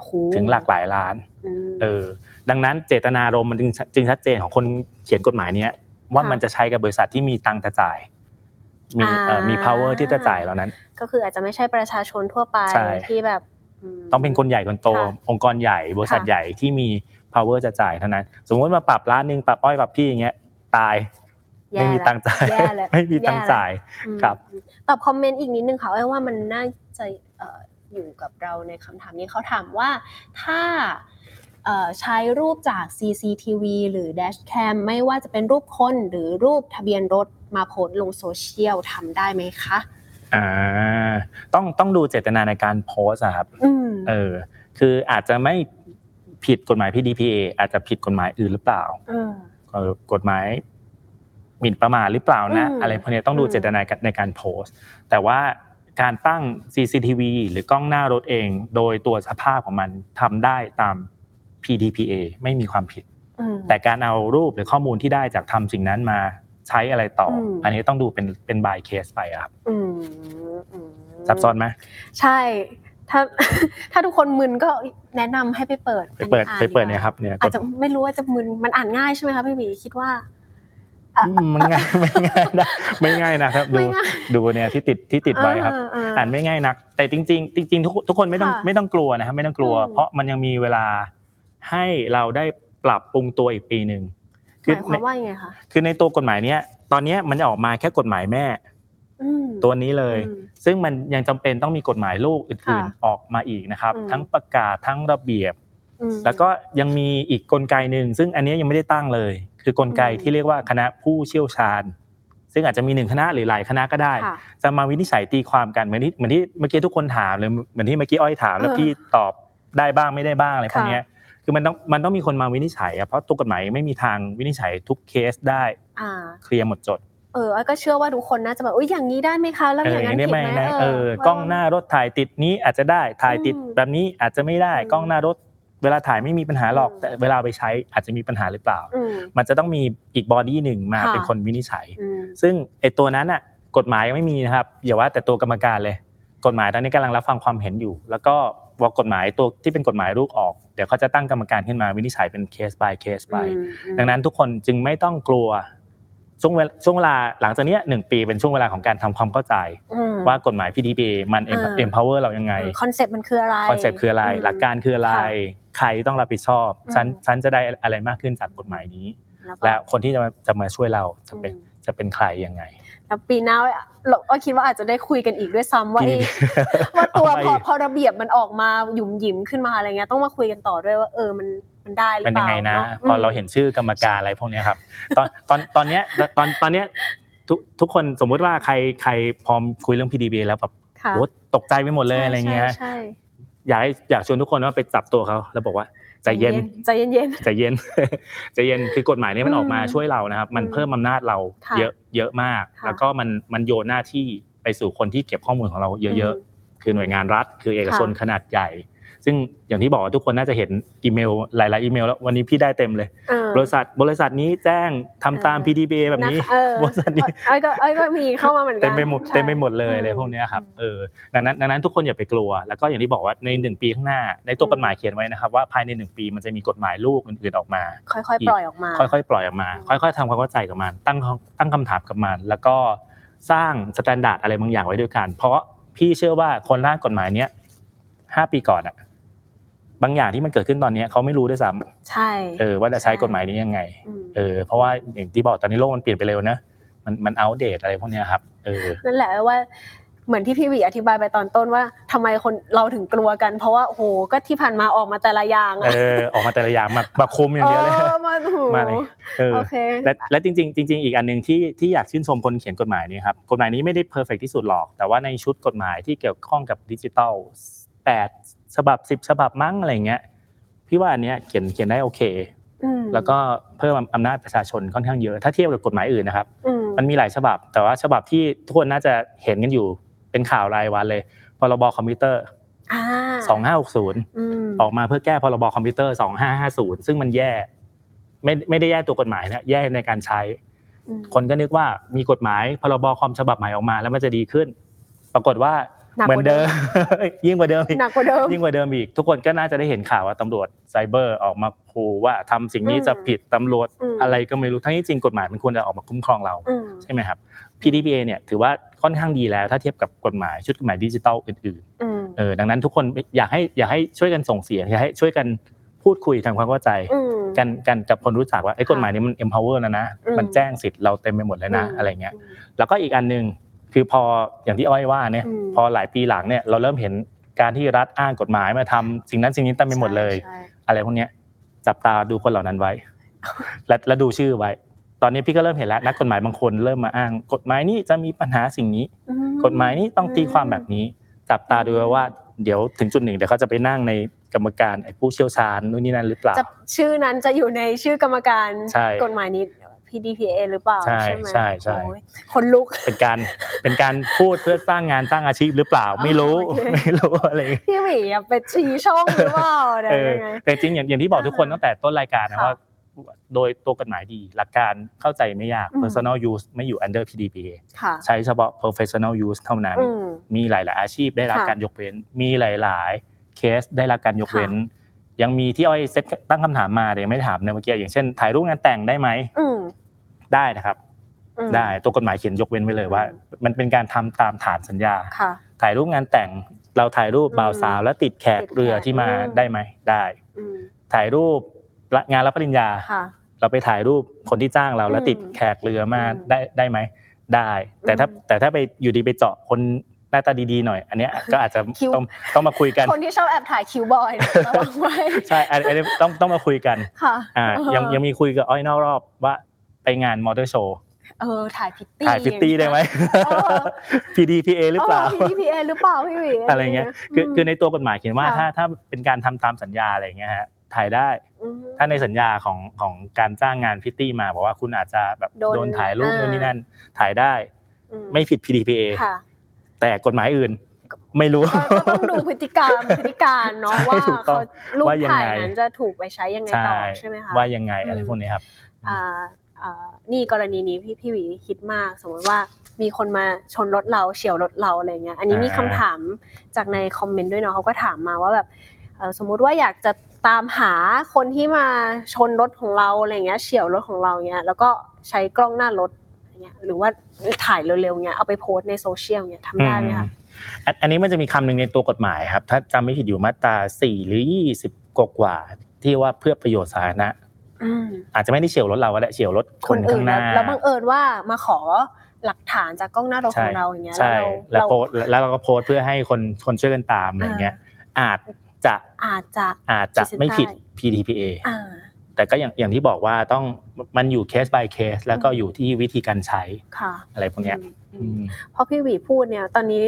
โหถึงหลากหลายล้านอืมเออดังนั้นเจตนารมณ์มันจึงจึงชัดเจนของคนเขียนกฎหมายเนี้ยว่าค่ะมันจะใช้กับบริษัทที่มีตังค์จะจ่าย มีเอ่อมี power ที่จะจ่ายเหล่านั้น ก็คืออาจจะไม่ใช่ประชาชนทั่วไปใช่ที่แบบมต้องเป็นคนใหญ่คนโตค่ะองค์กรใหญ่บริษัทค่ะใหญ่ที่มี power จะจ่ายเท่านั้น สมมติมาปรับร้านหนึ่งปรับอ้อยปรับพี่อย่างเงี้ยตายแย่ไม่มีละตังค์จ่ายแย่เลยไม่มีตังค์แย่ละจ่ายอืมครับตอบคอมเมนต์อีกนิดนึงค่ะอ้อยว่ามันน่าจะเอ่ออยู่กับเราในคำถามนี้เขาถามว่าถ้าเอ่อใช้รูปจาก CCTV หรือ Dashcam ไม่ว่าจะเป็นรูปคนหรือรูปทะเบียนรถ มาโพสต์ลงโซเชียลทำได้ไหมคะอ่าต้องต้องดูเจตนาในการโพสต์อะครับอืมเออคืออาจจะไม่ผิดกฎหมาย PDPA อาจจะผิดกฎหมายอื่นหรือเปล่าเออเอ่อกฎหมายหมิ่นประมาทหรือเปล่านะอืมอะไรพวกนี้ต้องดูอืมเจตนาในการโพสต์แต่ว่าการตั้ง CCTV หรือกล้องหน้ารถเอง โดยตัวสภาพของมันทำได้ตาม PDPA ไม่มีความผิดอืมแต่การเอารูปหรือข้อมูลที่ได้จากทำสิ่งนั้นมา ใช้อะไรต่ออมอันนี้ต้องดูเป็นเป็น by case ไปอะครับอืมอืมซับซ้อนไหมใช่ ถ้าถ้าทุกคนมึนก็แนะนำให้ไปเปิดไปเปิดอันนี้อ่านไปเปิดกว่าเนี่ยครับเนี่ยอาจจะไม่รู้ว่าจะมึนมันอ่านง่ายใช่ไหมคะพี่หมีคิดว่าอืมมันง่ายไม่ง่ายนะไม่ง่ายนะครับ ดูไม่ง่ายดูเนี่ยที่ติดที่ติดไว้ครับเออเอออ่านไม่ง่ายนัก แต่จริงๆจริงๆทุกทุกคนไม่ต้องค่ะไม่ต้องกลัวนะครับไม่ต้องกลัวอืมเพราะมันยังมีเวลาให้เราได้ปรับปรุงตัวอีกปีหนึ่ง หมายความว่ายังไงคะคือในตัวกฎหมายเนี้ยตอนเนี้ยมันจะออกมาแค่กฎหมายแม่อืมตัวนี้เลยอืมซึ่งมันยังจำเป็นต้องมีกฎหมายลูกอื่นค่ะๆออกมาอีกนะครับอืมทั้งประกาศทั้งระเบียบอืมแล้วก็ยังมีอีกกลไกหนึ่งซึ่งอันเนี้ยยังไม่ได้ตั้งเลย คือกลไกอืมที่เรียกว่าคณะผู้เชี่ยวชาญ ซึ่งอาจจะมีหนึ่งคณะหรือหลายคณะก็ได้ค่ะจะมาวินิจฉัยตีความกันเหมือนที่เหมือนที่เมื่อกี้ทุกคนถามเลยเหมือนที่เมื่อกี้อ้อยถามแล้วเออพี่ตอบได้บ้างไม่ได้บ้างอะไรพวกค่ะเนี้ย คือมันต้องมันต้องมีคนมาวินิจฉัยอะเพราะตัวกฎหมายไม่มีทางวินิจฉัยทุกเคสได้อ่าเคลียร์หมดจดเอออ้อยก็เชื่อว่าทุกคนน่าจะแบบอุ้ยอย่างนี้ได้ไหมคะแล้วเอออย่างนั้นนี้ผิดไม่ไหมนะเอเอออกล้องหน้ารถถ่ายติดนี้อาจจะได้ถ่ายติดอืมแบบนี้อาจจะไม่ได้อืมกล้องหน้ารถเวลาถ่ายไม่มีปัญหาหรอกอืมแต่เวลาเอาไปใช้อาจจะมีปัญหาหรือเปล่าอืมมันจะต้องมีอีก body หนึ่งมาค่ะเป็นคนวินิจฉัยอืมซึ่งไอตัวนั้นอะกฎหมายยังไม่มีนะครับอย่าว่าแต่ตัวกรรมการเลย กฎหมายตอนนี้กำลังรับฟังความเห็นอยู่ แล้วก็ ออกกฎหมายตัวที่เป็นกฎหมายลูกออก เดี๋ยวเขาจะตั้งกรรมการขึ้นมาวินิจฉัยเป็นเคส by เคสไปอืมอืมดังนั้นทุกคนจึงไม่ต้องกลัวช่วงเวลาช่วงเวลาหลังจากเนี้ยหนึ่งปีเป็นช่วงเวลาของการทำความเข้าใจอืมว่ากฎหมาย PDPA มันอ่า empower เรายังไงคอนเซ็ปต์มันคืออะไร concept คืออะไรหลักการคืออะไรค่ะใครต้องรับผิดชอบฉันอืมฉันจะได้อะไรมากขึ้นจากกฎหมายนี้ แล้วก็และคนที่จะมาจะมาช่วยเราจะเป็นอืมจะเป็นใครยังไงแล้ว ปีหน้าเราก็คิดว่าอาจจะได้คุยกันอีกด้วยซ้ำว่าปีเอ๊ะนี้ว่าตัวเอาไปพอพอระเบียบมันออกมาหยุมหยิมขึ้นมาอะไรเงี้ยต้องมาคุยกันต่อด้วยว่าเออมันมันได้หรือเป็นเปยังล่าไงนะเนาะพอเราเห็นชื่อกรรมการอะไรพวกเนี้ยครับ ตอนตอนตอนเนี้ยตอนตอนเนี้ยทุกทุกคนสมมุติว่าใครใครพร้อมคุยเรื่อง PDPA แล้วแบบค่ะโอ้ตกใจไปหมดเลยอะไรเงี้ยใช่ใช่อยากให้อยากชวนทุกคนว่าไปจับตัวเขาแล้วบอกว่า ใจเย็นใจเย็นเย็นใจเย็นใจเย็นคือกฎหมายนี้มันอืมออกมาช่วยเรานะครับ มันอืมเพิ่มอำนาจเราค่ะเยอะเยอะมากค่ะแล้วก็มันมันโยนหน้าที่ไปสู่คนที่เก็บข้อมูลของเราเยอะๆคือหน่วยงานรัฐ คือเอกชนค่ะขนาดใหญ่ ซึ่งอย่างที่บอกว่าทุกคนน่าจะเห็นอีเมลหลาย ๆ อีเมลแล้ววันนี้พี่ได้เต็มเลยเออบริษัทบริษัทนี้แจ้งทำตามเออ PDPA แบบนี้นะคะเออบริษัทนี้ไอ้ก็ไอ้ก็มีเข้ามาเหมือนกันเต็มไปหมดใช่เต็มไปหมดเลยอืมอะไรพวกเนี้ยครับเออดังนั้นดังนั้นทุกคนอย่าไปกลัว แล้วก็อย่างที่บอกว่าในหนึ่งปีข้างหน้าในตัวอืมกฎหมายเขียนไว้นะครับว่าภายในหนึ่งปีมันจะมีกฎหมายลูกอื่นๆออกมา ค่อยๆปล่อยออกมา ค่อยๆปล่อยออกมาอืมค่อย ๆทำความเข้าใจกับมันตั้งตั้งคำถามกับมัน แล้วก็สร้าง standard อะไรบางอย่างไว้ด้วยกัน เพราะพี่เชื่อว่าคนร่างกฎหมายเนี้ยห้าปีก่อนอะ บางอย่างที่มันเกิดขึ้นตอนเนี้ยเขาไม่รู้ด้วยซ้ำใช่เออว่าจะใช้กฎหมายนี้ยังไงเออเพราะว่าอย่างที่บอกตอนนี้โลกมันเปลี่ยนไปเร็วนะมันมันอัปเดตอะไรพวกเนี้ยครับเออนั่นแหละว่าเหมือนที่พี่หวีอธิบายไปตอนต้นว่าทำไมคนเราถึงกลัวกัน เพราะว่าโอ้โหก็ที่ผ่านมาออกมาแต่ละอย่างเออออกมาแต่ละอย่างมามาคุมอย่างเดียวเลยออมาโอ้โหมาเลยเออโอเคและและจริงๆจริงๆอีกอันหนึ่งที่ที่อยากชื่นชมคนเขียนกฎหมายนี่ครับกฎหมายนี้ไม่ได้ perfect ที่สุดหรอก แต่ว่าในชุดกฎหมายที่เกี่ยวข้องกับดิจิทัลแปด ฉบับสิบฉบับมั้งอะไรเงี้ยพี่ว่าอันเนี้ยเขียนเขียนได้โอเคอืมแล้วก็เพิ่มอำนาจประชาชนค่อนข้างเยอะ ถ้าเทียบกับกฎหมายอื่นนะครับอืมมันมีหลายฉบับ แต่ว่าฉบับที่ทุกคนน่าจะเห็นกันอยู่เป็นข่าวรายวันเลยพรบคอมพิวเตอร์อ่า2560อืมออกมาเพื่อแก้พรบคอมพิวเตอร์2550ซึ่งมันแย่ ไม่ไม่ได้แย่ตัวกฎหมายนะแย่ในการใช้อืมคนก็นึกว่ามีกฎหมายพรบคอมฉบับใหม่ออกมา แล้วมันจะดีขึ้น ปรากฏว่าหนัก เหมือนเดิมกว่าเดิเดิมมยิ่งกว่าเดิมอีกหนักกว่าเดิมยิ่งกว่าเดิมอีก ทุกคนก็น่าจะได้เห็นข่าวว่าตำรวจไซเบอร์ออกมาขู่ว่าทำสิ่งนี้อืมจะผิดตำรวจอืมอะไรก็ไม่รู้ทั้งที่จริงกฎหมายมันควรจะออกมาคุ้มครองเราอืมใช่ไหมครับ PDPA เนี่ยถือว่าค่อนข้างดีแล้ว ถ้าเทียบกับกฎหมายชุดกฎหมายดิจิทัลอื่นอืมๆเออดังนั้นทุกคนอยากให้อยากให้ช่วยกันส่งเสียงอยากให้ช่วยกันพูดคุยทำความเข้าใจอืมกันกันกับคนรู้จักว่าไอ้ค่ะกฎหมายนี้มัน empower แล้วนะอืมมันแจ้งสิทธิ์เราเต็มไปหมดเลยนะมอะไรเงี้ยแล้วก็อีกอันหนึ่ง คือพออย่างที่อ้อยว่าเนี่ยอืมพอหลายปีหลังเนี่ยเราเริ่มเห็นการที่รัฐอ้างกฎหมายมาทำสิ่งนั้นสิ่งนี้เต็มไปหมดเลยใช่อะไรพวกเนี้ยจับตาดูคนเหล่านั้นไว้ และและดูชื่อไว้ ตอนนี้พี่ก็เริ่มเห็นแล้วนักกฎหมายบางคนเริ่มมาอ้าง กฎหมายนี้จะมีปัญหาสิ่งนี้อืกฎหมายนี้ต้องตีความแบบนี้ จับตาดูไว้ว่าเดี๋ยวถึงจุดหนึ่งเดี๋ยวเขาจะไปนั่งในกรรมการไอ้ผู้เชี่ยวชาญนู่นนี่นั่นหรือเปล่าจะชื่อนั้นจะอยู่ในชื่อกรรมการใช่กฎหมายนี้ PDPA หรือเปล่าใช่ไหมใช่ใช่ โอ้ยคนลุก เป็นการเป็นการพูดเพื่อสร้างงานสร้างอาชีพหรือเปล่าไม่รู้โอเค ไม่รู้อะไรอย่างเงี้ยพี่หมีอะไปชี้ช่องหรือเปล่าเนี่ยเออยังไง แต่จริงอย่างอย่างที่บอกทุกคนอ่าตั้งแต่ต้นรายการนะค่ะว่า โดยตัวกฎหมายดีหลักการเข้าใจไม่ยาก อืม personal use ไม่อยู่ under PDPA ค่ะ ใช้เฉพาะ professional use เท่านั้น อืม มีหลาย ๆ อาชีพได้รับค่ะการยกเว้น มีหลาย ๆ เคสได้รับการยกเว้น ยังมีที่อ้อยเซตตั้งคำถามมาแต่ยังไม่ได้ถามในเมื่อกี้อย่างเช่นถ่ายรูปงานแต่งได้ไหมอืมได้นะครับอืมได้ตัวกฎหมายเขียนยกเว้นไว้เลยว่า มันเป็นการทำตามฐานสัญญาค่ะถ่ายรูปงานแต่งเราถ่ายรูปอืมบ่าวสาว แล้วติดแขกติดแขกเรือที่มาอืมได้ไหมได้อืมถ่ายรูปละงานรับปริญญาค่ะเราไปถ่ายรูปคนที่จ้างเราแล้วอืมติดแขกเรือมาอืมได้ได้ไหมได้ แต่ถ้าอืมแต่ถ้าไปอยู่ดีไปเจาะคน หน้าตาดีๆหน่อย อันเนี้ยก็อาจจะคิ้วต้องต้องมาคุยกัน คนที่ชอบแอบถ่ายคิวบอยเนี่ยระวังไว้ใช่อันอันนี้ต้องต้องมาคุยกันค่ะอ่ายังยังมีคุยกับอ้อยนอกรอบว่าไปงานมอเตอร์โชว์เออถ่ายพิตตี้ถ่ายฟิตตี้ได้ไหมเออ PDPA หรือเปล่า PDPA หรือเปล่าพี่หวีอะไรเงี้ยคือคือในตัวกฎหมายเขียนว่าค่ะถ้าถ้าเป็นการทำตามสัญญาอะไรเงี้ยฮะถ่ายได้อืมถ้าในสัญญาของของการจ้างงานพิตตี้มาบอกว่าคุณอาจจะแบบโดนโดนถ่ายรูปอ่านู่นนี่นั่นถ่ายได้อืไม่ผิด PDPA ค่ะ แต่กฎหมายอื่นไม่รู้ก็ก็ต้องดูพฤติกรรมพฤติการเนาะใช่ว่าถูกต้เขาองรูปว่ายังถ่ายไงนั้นจะถูกไปใช้ยังไงใช่ต่อใช่ไหมคะว่ายังไงอะไรอืมพวกนี้ครับอ่าอ่านี่กรณีนี้พี่พี่หวีคิดมาก สมมติว่ามีคนมาชนรถเราเฉี่ยวรถเราอะไรเงี้ยอันนี้มีอ่าคำถามจากในคอมเมนต์ด้วยเนาะเขาก็ถามมาว่าแบบเอ่อสมมุติว่าอยากจะตามหาคนที่มาชนรถของเราอะไรเงี้ยเฉี่ยวรถของเราเงี้ยแล้วก็ใช้กล้องหน้ารถ เงี้ยหรือว่าถ่ายเร็วๆเงี้ยเอาไปโพสต์ในโซเชียลเงี้ยทำได้ไหมคะอือันอันนี้มันจะมีคำหนึ่งในตัวกฎหมายครับ ถ้าจำไม่ผิดอยู่มาตราสี่หรือยี่สิบกว่าๆที่ว่าเพื่อประโยชน์สาธารณะอืมอาจจะไม่ได้เฉี่ยวรถเราก็ได้เฉี่ยวรถคคนนอื่ข้านงหน้าแล้วแล้วบังเอิญว่ามาขอหลักฐานจากกล้องหน้ารถของเราอย่างเงี้ยใช่แล้วแล้วเราโพสต์แล้วเราก็โพสต์เพื่อให้คนคนช่วยกันตามอะไรเงี้ย อาจจะอาจจะอาจจะไม่ผิด PDPA อ่า แต่ก็อย่างอย่างที่บอกว่าต้องมันอยู่เคส by เคส แล้วก็อยู่ที่วิธีการใช้ค่ะอะไรพวกเนี้ยอืมอืมเพราะพี่หวีพูดเนี่ย ตอนนี้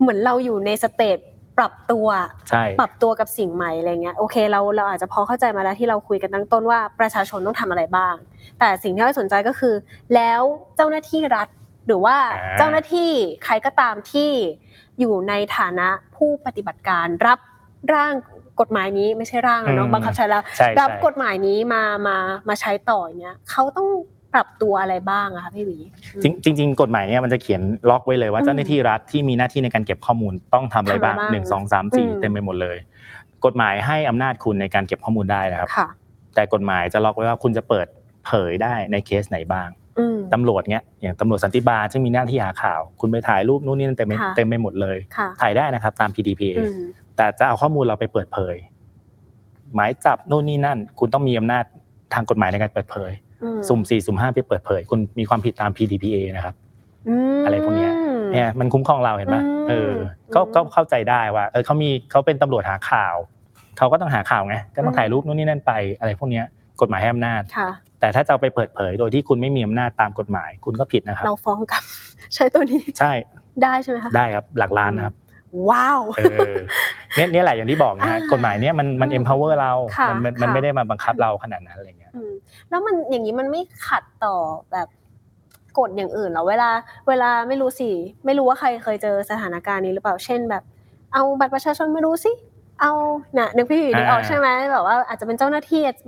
เหมือนเราอยู่ในสเตจปรับตัวใช่ปรับตัวกับสิ่งใหม่อะไรเงี้ยโอเคเราเราอาจจะพอเข้าใจมาแล้วที่เราคุยกันตั้งต้นว่าประชาชนต้องทำอะไรบ้าง แต่สิ่งที่เราสนใจก็คือ แล้วเจ้าหน้าที่รัฐหรือว่าอ่าเจ้าหน้าที่ใครก็ตามที่อยู่ในฐานะผู้ปฏิบัติการรับร่าง กฎหมายนี้ไม่ใช่ร่างอะเนาะบังคับใช้แล้วใช่รับใช่กฎหมายนี้มามามาใช้ต่อเนี้ยเขาต้องปรับตัวอะไรบ้างอะคะพี่หวีจริงจริงๆกฎหมายเนี่ยมันจะเขียนล็อกไว้เลยว่าอืมเจ้าหน้าที่รัฐที่มีหน้าที่ในการเก็บข้อมูลต้องทำอะไรบ้างทำอะไรบ้างหนึ่งสองสามสี่อืมเต็มไปหมดเลย กฎหมายให้อำนาจคุณในการเก็บข้อมูลได้นะครับค่ะแต่กฎหมายจะล็อกไว้ว่าคุณจะเปิดเผยได้ในเคสไหนบ้างอืมตำรวจเนี้ยอย่างตำรวจสันติบาลซึ่งมีหน้าที่หาข่าว คุณไปถ่ายรูปนู่นนี่นั่นเต็มไปค่ะเต็มไปหมดเลยค่ะถ่ายได้นะครับตาม PDPA อืม แต่จะเอาข้อมูลเราไปเปิดเผย หมายจับนู่นนี่นั่น คุณต้องมีอำนาจทางกฎหมายในการเปิดเผยอืมสุ่มสี่สุ่มห้าไปเปิดเผย คุณมีความผิดตาม PDPA นะครับมอะไรพวกเนี้ยเนี่ยมันคุ้มครองเราเห็นไหมอืมเออก็อืมก็เข้าใจได้ว่า เออเขามีเขาเป็นตำรวจหาข่าวเขาก็ต้องหาข่าวไงก็ต้องอืมถ่ายรูปนู่นนี่นั่นไปอะไรพวกเนี้ยกฎหมายให้อำนาจค่ะแต่ถ้าจะเอาไปเปิดเผยโดยที่คุณไม่มีอำนาจตามกฎหมาย คุณก็ผิดนะครับ เราฟ้องกลับ ใช้ตัวนี้ใช่ได้ใช่ไหมคะได้ครับหลักล้านนะครับ ว้าวเออเนี่ยเนี่ยแหละอย่างที่บอกนะฮะอ่ากฎหมายเนี้ยมันมันอืม empower เราค่ะมันมันมันค่ะไม่ได้มาบังคับเราขนาดนั้นอะไรเงี้ยอืมแล้วมันอย่างนี้มันไม่ขัดต่อแบบกฎอย่างอื่นเหรอเวลา เวลาไม่รู้สิไม่รู้ว่าใครเคยเจอสถานการณ์นี้หรือเปล่าเช่นแบบ เอาบัตรประชาชนมาดูสิเอาน่ะนึกพี่นึกออกอ่าใช่ไหมแบบว่าอาจจะเป็นเจ้าหน้าที่อาจจะ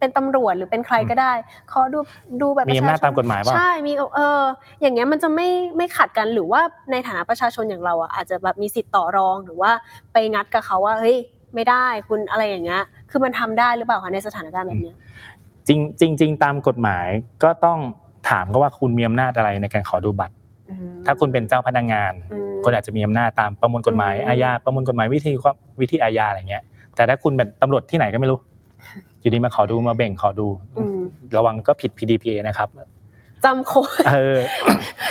เป็นตำรวจหรือเป็นใครก็ได้ขอดูดูบัตรประมีชาชนอำนาจตามกฎหมายเปล่าใช่มีเอออย่างเงี้ยมันจะไม่ไม่ขัดกันหรือว่าในฐานะประชาชนอย่างเราอะอาจจะแบบมีสิทธิ์ต่อรองหรือว่าไปงัดกับเขาว่าเฮ้ยไม่ได้คุณอะไรอย่างเงี้ยคือมันทำได้หรือเปล่าคะในสถานการณ์แบบเนี้ยจริงจริงจริงตามกฎหมายก็ต้องถามก็ว่าคุณมีอำนาจอะไรในการขอดูบัตรอืมถ้าคุณเป็นเจ้าพนักงานอืมคุณอาจจะมีอำนาจตามประมวลกฎหมายอืมอาญาประมวลกฎหมายวิธีความวิธีอาญาอะไรเงี้ยแต่ถ้าคุณเป็นตำรวจที่ไหนก็ไม่รู้ อยู่ดีมาขอดูมาเบ่งขอดูอืมระวังก็ผิด PDPA นะครับจำโคดเออ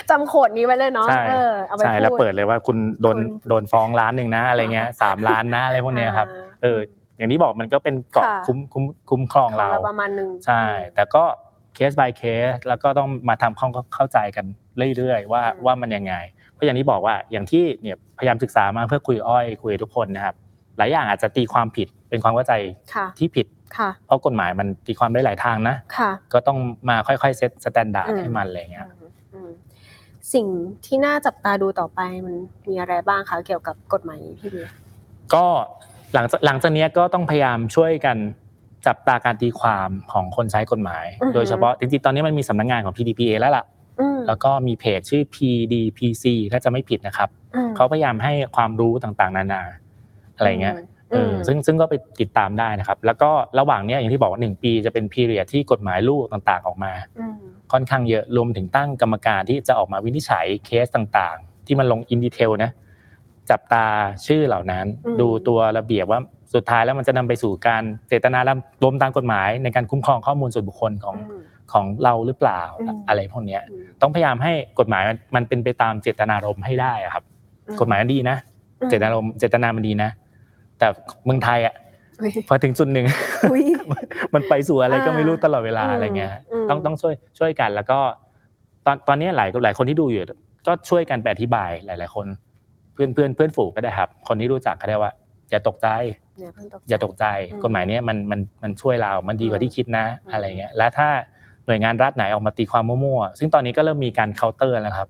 จำโคดนี้ไว้เลยเนาะใช่เออเอาไปใช่แล้วพูดเปิดเลยว่าคุณโดนคุณโดนฟ้องล้านหนึ่งนะอะไรเงี้ยสามล้านนะอะไรพวกเนี้ยครับาเอออย่างที่บอกมันก็เป็นเกราะค่ะคุ้มคุ้มคุ้มครองเราประมาณหนึงใช่ แต่ก็เคส by เคสแล้วก็ต้องมาทำความเข้าใจกันเรื่อยๆว่าอืมว่ามันยังไง เพราะอย่างที่บอกว่าอย่างที่เนี่ยพยายามศึกษามาเพื่อคุยอ้อยคุยกับทุกคนนะครับ หลายอย่างอาจจะตีความผิดเป็นความเข้าใจค่ะที่ผิดค่ะ เพราะกฎหมายมันตีความได้หลายทางนะค่ะก็ต้องมาค่อยๆ set standard อืมให้มันอะไรเงี้ยอืมสิ่งที่น่าจับตาดูต่อไปมันมีอะไรบ้างคะเกี่ยวกับกฎหมายนี้พี่เบียร์ก็หลังจากหลังจากเนี้ยก็ต้องพยายามช่วยกันจับตาการตีความของคนใช้กฎหมาย โดยเฉพาะจริงๆตอนนี้มันมีสำนักงานของ PDPA แล้วล่ะอืมแล้วก็มีเพจชื่อ PDPC ถ้าจะไม่ผิดนะครับอืมเขาพยายามให้ความรู้ต่างๆ นานาอะไรเงี้ยเออ ซึ่งซึ่งก็ไปติดตามได้นะครับ แล้วก็ระหว่างเนี้ยอย่างที่บอกว่าหนึ่งปีจะเป็นพีเรียดที่กฎหมายลูกต่างๆออกมาอืมค่อนข้างเยอะรวมถึงตั้งกรรมการที่จะออกมาวินิจฉัยเคสต่างๆ ที่มันลงอินดีเทลนะจับตาชื่อเหล่านั้น ดูตัวระเบียบว่าสุดท้ายแล้วมันจะนำไปสู่การเจตนารมณ์รวมตามกฎหมายในการคุ้มครองข้อมูลส่วนบุคคลของอืมของเราหรือเปล่าอืมอะไรพวกเนี้ยอืมต้องพยายามให้กฎหมายมันมันเป็นไปตามเจตนารมณ์ให้ได้อะครับ กฎหมายมันดีนะอืมเจตนารมณ์เจตนามันดีนะ แต่เมืองไทยอะอุ๊ยพอถึงจุดหนึ่งอุ๊ยมันไปสู่อะไรก็ไม่รู้อ่าตลอดเวลาอืมอะไรเงี้ยอืมต้องต้องช่วยช่วยกันแล้วก็ ตอนตอนนี้หลายหลายคนที่ดูอยู่ ก็ช่วยกันไปอธิบายหลาย ๆ คน เพื่อนเพื่อนเพื่อนฝูงก็ได้ครับ คนที่รู้จักก็ได้ว่าอย่าตกใจเนี่ยเพิ่งตกใจอย่าตกใจอืมกฎหมายเนี้ยมันมันมันช่วยเรา มันดีกว่าที่คิดนะอืมอะไรเงี้ย และถ้าหน่วยงานรัฐไหนออกมาตีความมั่วๆซึ่งตอนนี้ก็เริ่มมีการเคาน์เตอร์แล้วครับ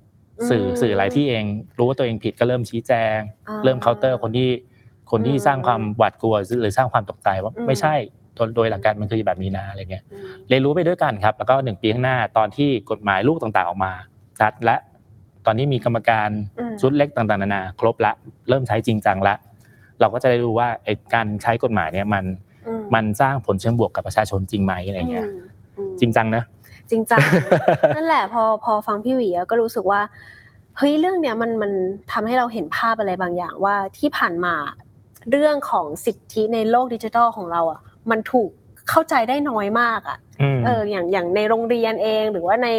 สื่อสื่อหลายที่เอง รู้ว่าตัวเองผิดก็เริ่มชี้แจงอ่าเริ่มเคาน์เตอร์คนที่ คนที่อืมสร้างความหวาดกลัวหรือสร้างความตกใจว่าอืมไม่ใช่โดยโดยหลักการมันคือแบบนี้นะอะไรเงี้ยอืมเรียนรู้ไปด้วยกันครับ แล้วก็หนึ่งปีข้างหน้าตอนที่กฎหมายลูกต่างๆออกมาชัดและตอนนี้มีกรรมการอืมชุดเล็กต่างๆนานาครบละเริ่มใช้จริงจังละ เราก็จะได้รู้ว่าไอ้การใช้กฎหมายเนี่ยมันอืมันสร้างผลเชิงบวกกับประชาชนจริงไหมอะไรเงี้ยอืมอืมจริงจังนะจริงจังนั่นแหละพอพอฟังพี่หวีอะก็รู้สึกว่าเฮ้ยเรื่องเนี้ยมันมันทำให้เราเห็นภาพอะไรบางอย่างว่าที่ผ่านมา เรื่องของสิทธิในโลกดิจิทัลของเราอะมันถูกเข้าใจได้น้อยมากอะอืมเอออย่างอย่างในโรงเรียนเองหรือว่าใน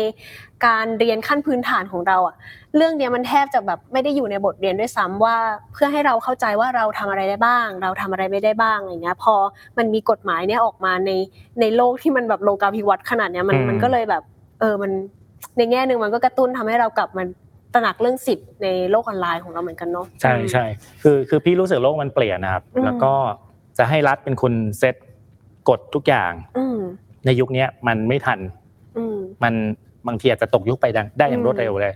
การเรียนขั้นพื้นฐานของเราอะ เรื่องเนี้ยมันแทบจะแบบไม่ได้อยู่ในบทเรียนด้วยซ้ำว่า เพื่อให้เราเข้าใจว่าเราทำอะไรได้บ้าง เราทำอะไรไม่ได้บ้างอะไรเงี้ยพอมันมีกฎหมายเนี้ยออกมาในในโลกที่มันแบบโลกาภิวัตน์ขนาดเนี้ยมันอืมมันก็เลยแบบ เออมันในแง่หนึ่งมันก็กระตุ้นทำให้เรากลับมัน ตระหนักเรื่องสิทธิ์ในโลกออนไลน์ของเราเหมือนกันเนาะใช่ใช่คือคือพี่รู้สึกโลกมันเปลี่ยนนะครับอืมแล้วก็จะให้รัฐเป็นคนเซตกฎทุกอย่างอืมในยุคเนี้ยมันไม่ทันอืมมันบางทีอาจจะตกยุคไปดังได้อย่างอืมรวดเร็วเลย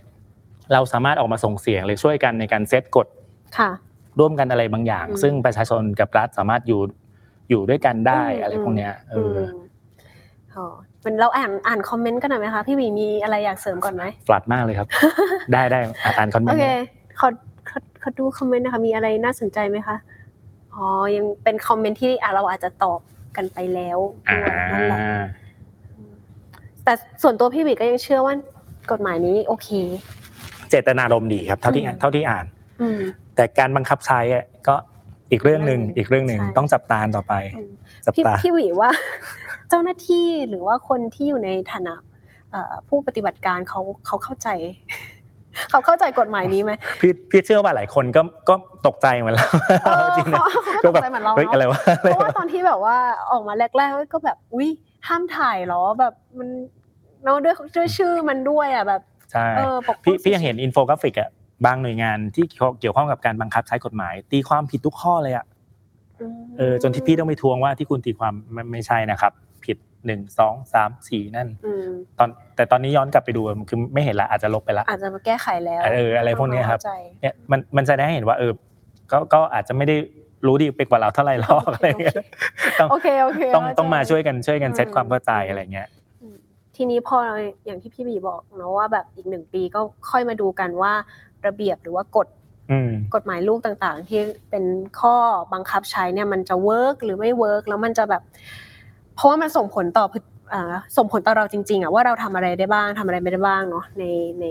เราสามารถออกมาส่งเสียงหรือช่วยกันในการเซตกฎค่ะร่วมกันอะไรบางอย่างอืมซึ่งประชาชนกับรัฐสามารถอยู่อยู่ด้วยกันได้อืมอะไรพวกเนี้ยเออ อมอ๋อมันเราอ่านอ่านคอมเมนต์กันหน่อยไหมคะพี่หวีมีอะไรอยากเสริมก่อนไหม flood มากเลยครับ ได้ได้อ่านคอมเมนต์โอเคนะขอขอขอดูคอมเมนต์นะคะมีอะไรน่าสนใจไหมคะอ๋อยังเป็นคอมเมนต์ที่อะเราอาจจะตอบกันไปแล้วอ่าด้วยนั่นแหละแต่ส่วนตัวพี่หวีก็ยังเชื่อว่ากฎหมายนี้โอเค เจตนารมณ์ดีครับ เท่าที่อืมเท่าที่อ่านอืมแต่การบังคับใช้อะก็อีกเรื่องหนึ่งอืมอีกเรื่องหนึ่งใช่ต้องจับตาต่อไปอืมจับพี่ตาพี่หวีว่า เจ้าหน้าที่หรือว่าคนที่อยู่ในฐานะเอ่อผู้ปฏิบัติการเขาเขาเข้าใจเขาเข้าใจกฎหมายนี้ไหมพี่พี่เชื่อว่าหลายคนก็ก็ตกใจเหมือนเราเออจริงนะเขาเขาก็ตกใจเหมือนเราเฮ้ยอะไรเนาะวะเพราะว่าตอนที่แบบว่าออกมาแรกๆก็แบบอุ้ยห้ามถ่ายเหรอแบบมันเนาะด้วยด้วยชื่อมันด้วยอะแบบใช่เออปกป้องพี่พี่ยังเห็นอินโฟกราฟิกอะบางหน่วยงานที่เกี่ยวข้องกับการบังคับใช้กฎหมาย ตีความผิดทุกข้อเลยอะเออจนที่พี่ต้องไปทวงว่าที่คุณตีความมันไม่ใช่นะครับ ผิดหนึ่งสองสามสี่นั่นอืมตอนแต่ตอนนี้ย้อนกลับไปดูมันคือไม่เห็นละอาจจะลบไปละอาจจะมาแก้ไขแล้วเอออะไรพวกเนี้ยครับเข้าใจเนี่ยมันมันจะได้เห็นว่าเออก็ก็อาจจะไม่ได้รู้ดีไปกว่าเราเท่าไหร่หรอกอะไรเงี้ยต้องโอเคโอเคต้องเข้าใจต้องมาช่วยกันช่วยกันเซตอืมความเข้าใจอะไรเงี้ยทีนี้พออย่างที่พี่บีบอกเนาะว่าแบบอีกหนึ่งปีก็ค่อยมาดูกันว่าระเบียบหรือว่ากฎอืมกฎหมายลูกต่างๆ ที่เป็นข้อบังคับใช้เนี่ยมันจะ work หรือไม่ work แล้วมันจะแบบ เพราะว่ามันส่งผลต่อพฤติอ่าส่งผลต่อเราจริง ๆอะว่าเราทำอะไรได้บ้างทำอะไรไม่ได้บ้างเนาะในใน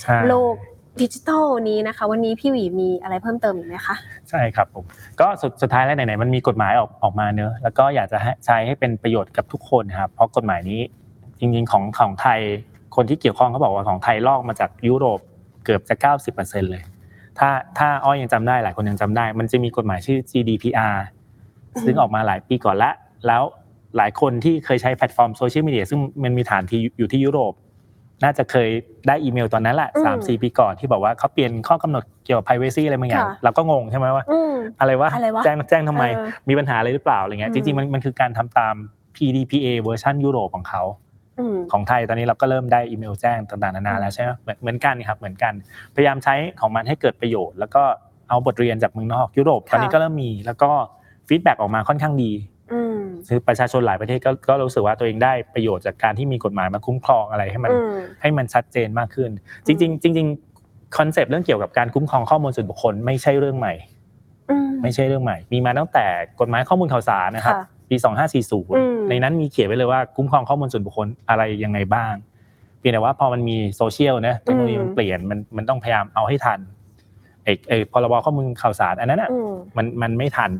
ใช่โลกดิจิทัลนี้นะคะ วันนี้พี่หวีมีอะไรเพิ่มเติมอีกไหมคะใช่ครับผมก็สุดสุดท้ายแล้วไหนๆมันมีกฎหมายออกออกมาเนอะแล้วก็อยากจะให้ใช้ให้เป็นประโยชน์กับทุกคนนะครับเพราะกฎหมายนี้จริงๆของของไทยคนที่เกี่ยวข้องเขาบอกว่าของไทยลอกมาจากยุโรปเกือบจะ 90%เลย ถ้าถ้าอ้อยยังจำได้หลายคนยังจำได้ มันจะมีกฎหมายชื่อ GDPR ซึ่งออกมาหลายปีก่อนละ แล้ว หลายคนที่เคยใช้แพลตฟอร์มโซเชียลมีเดียซึ่งมันมีฐานที่อยู่ที่ยุโรป น่าจะเคยได้อีเมลตอนนั้นแหละอืมสามสี่ปีก่อนที่บอกว่าเขาเปลี่ยนข้อกำหนดเกี่ยวกับ privacy อะไรบางอย่างค่ะเราก็งงใช่ไหมว่าอืมอะไรวะอะไรวะแจ้งแจ้งทำไมเออมีปัญหาอะไรหรือเปล่าอะไรเงี้ยอืมจริงๆมันมันคือการทำตาม PDPA เวอร์ชันยุโรปของเขาอืมของไทยตอนนี้เราก็เริ่มได้อีเมลแจ้งต่างๆนานาแล้วใช่ไหมเหมือนเหมือนกันครับเหมือนกันพยายามใช้ของมันให้เกิดประโยชน์ แล้วก็เอาบทเรียนจากเมืองนอกยุโรปค่ะตอนนี้ก็เริ่มมีแล้วก็ feedback ออกมาค่อนข้างดีอืม คือประชาชนหลายประเทศก็ก็รู้สึกว่าตัวเองได้ประโยชน์จากการที่มีกฎหมายมาคุ้มครองอะไรให้มันอืมให้มันชัดเจนมากขึ้น จริง ๆ จริง ๆ concept เรื่องเกี่ยวกับการคุ้มครองข้อมูลส่วนบุคคลไม่ใช่เรื่องใหม่อืมไม่ใช่เรื่องใหม่ มีมาตั้งแต่กฎหมายข้อมูลข่าวสารนะครับค่ะปีอืม2540 ในนั้นมีเขียนไว้เลยว่าคุ้มครองข้อมูลส่วนบุคคลอะไรยังไงบ้างเพียงแต่ว่าพอมันมีโซเชียลนะเทคโนโลยีมันเปลี่ยนมันมันต้องพยายามเอาให้ทันไอ้ไอ้พรบข้อมูลข่าวสารอันนั้นอะอืมมันมันไม่ทัน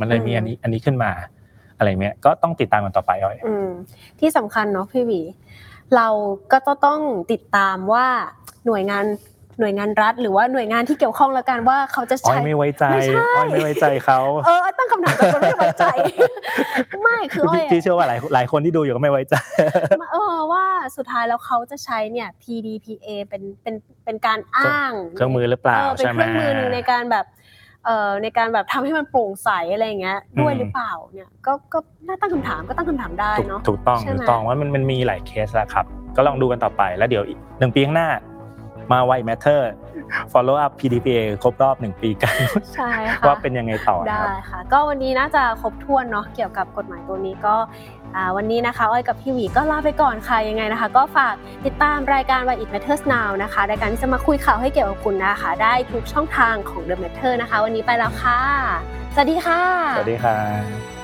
มันเลยมีอืมอันนี้อันนี้ขึ้นมา อะไรเงี้ยก็ต้องติดตามกันต่อไปอ้อยอืมที่สำคัญเนาะพี่หวีเราก็จะต้องติดตามว่าหน่วยงานหน่วยงานรัฐ หรือว่าหน่วยงานที่เกี่ยวข้องแล้วกันว่าเขาจะอ้อยใช้ไม่ไว้ใจไม่ใช่อ้อยไม่ไว้ใจเขาเออตั้งคำถามกับคนไม่ไว้ใจ ไม่คืออ้อยพี่พี่เชื่อว่าหลายหลายคนที่ดูอยู่ก็ไม่ไว้ใจเออว่าสุดท้ายแล้วเขาจะใช้เนี่ย PDPA เป็นเป็นเป็นการอ้างเครื่องมือหรือเปล่าเออเป็นใช่เคไหมรื่องมือหนึ่งในการแบบเอ่อ ในการแบบทำให้มันโปร่งใสอะไรอย่างเงี้ยด้วยอืมหรือเปล่าเนี่ยก็ก็น่าตั้งคำถามก็ตั้งคำถามได้ถูกเนาะถูกต้องใช่ไหมถูกต้องว่ามันมันมีหลายเคสแล้วครับ ก็ลองดูกันต่อไปแล้วเดี๋ยวอีกหนึ่งปีข้างหน้ามาไว Matter follow up PDPA ครบรอบหนึ่งปีกันใช่ค่ะว่าเป็นยังไงต่อนะได้ครับค่ะ ก็วันนี้น่าจะครบถ้วนเนาะเกี่ยวกับกฎหมายตัวนี้ก็อ่าวันนี้นะคะอ้อยกับพี่หวีก็ลาไปก่อนค่ะยังไงนะคะ ก็ฝากติดตามรายการ Why It Matters Now นะคะรายการที่จะมาคุยข่าวให้เกี่ยวกับคุณนะคะ ได้ทุกช่องทางของ The Matter นะคะ วันนี้ไปแล้วค่ะ สวัสดีค่ะ สวัสดีครับ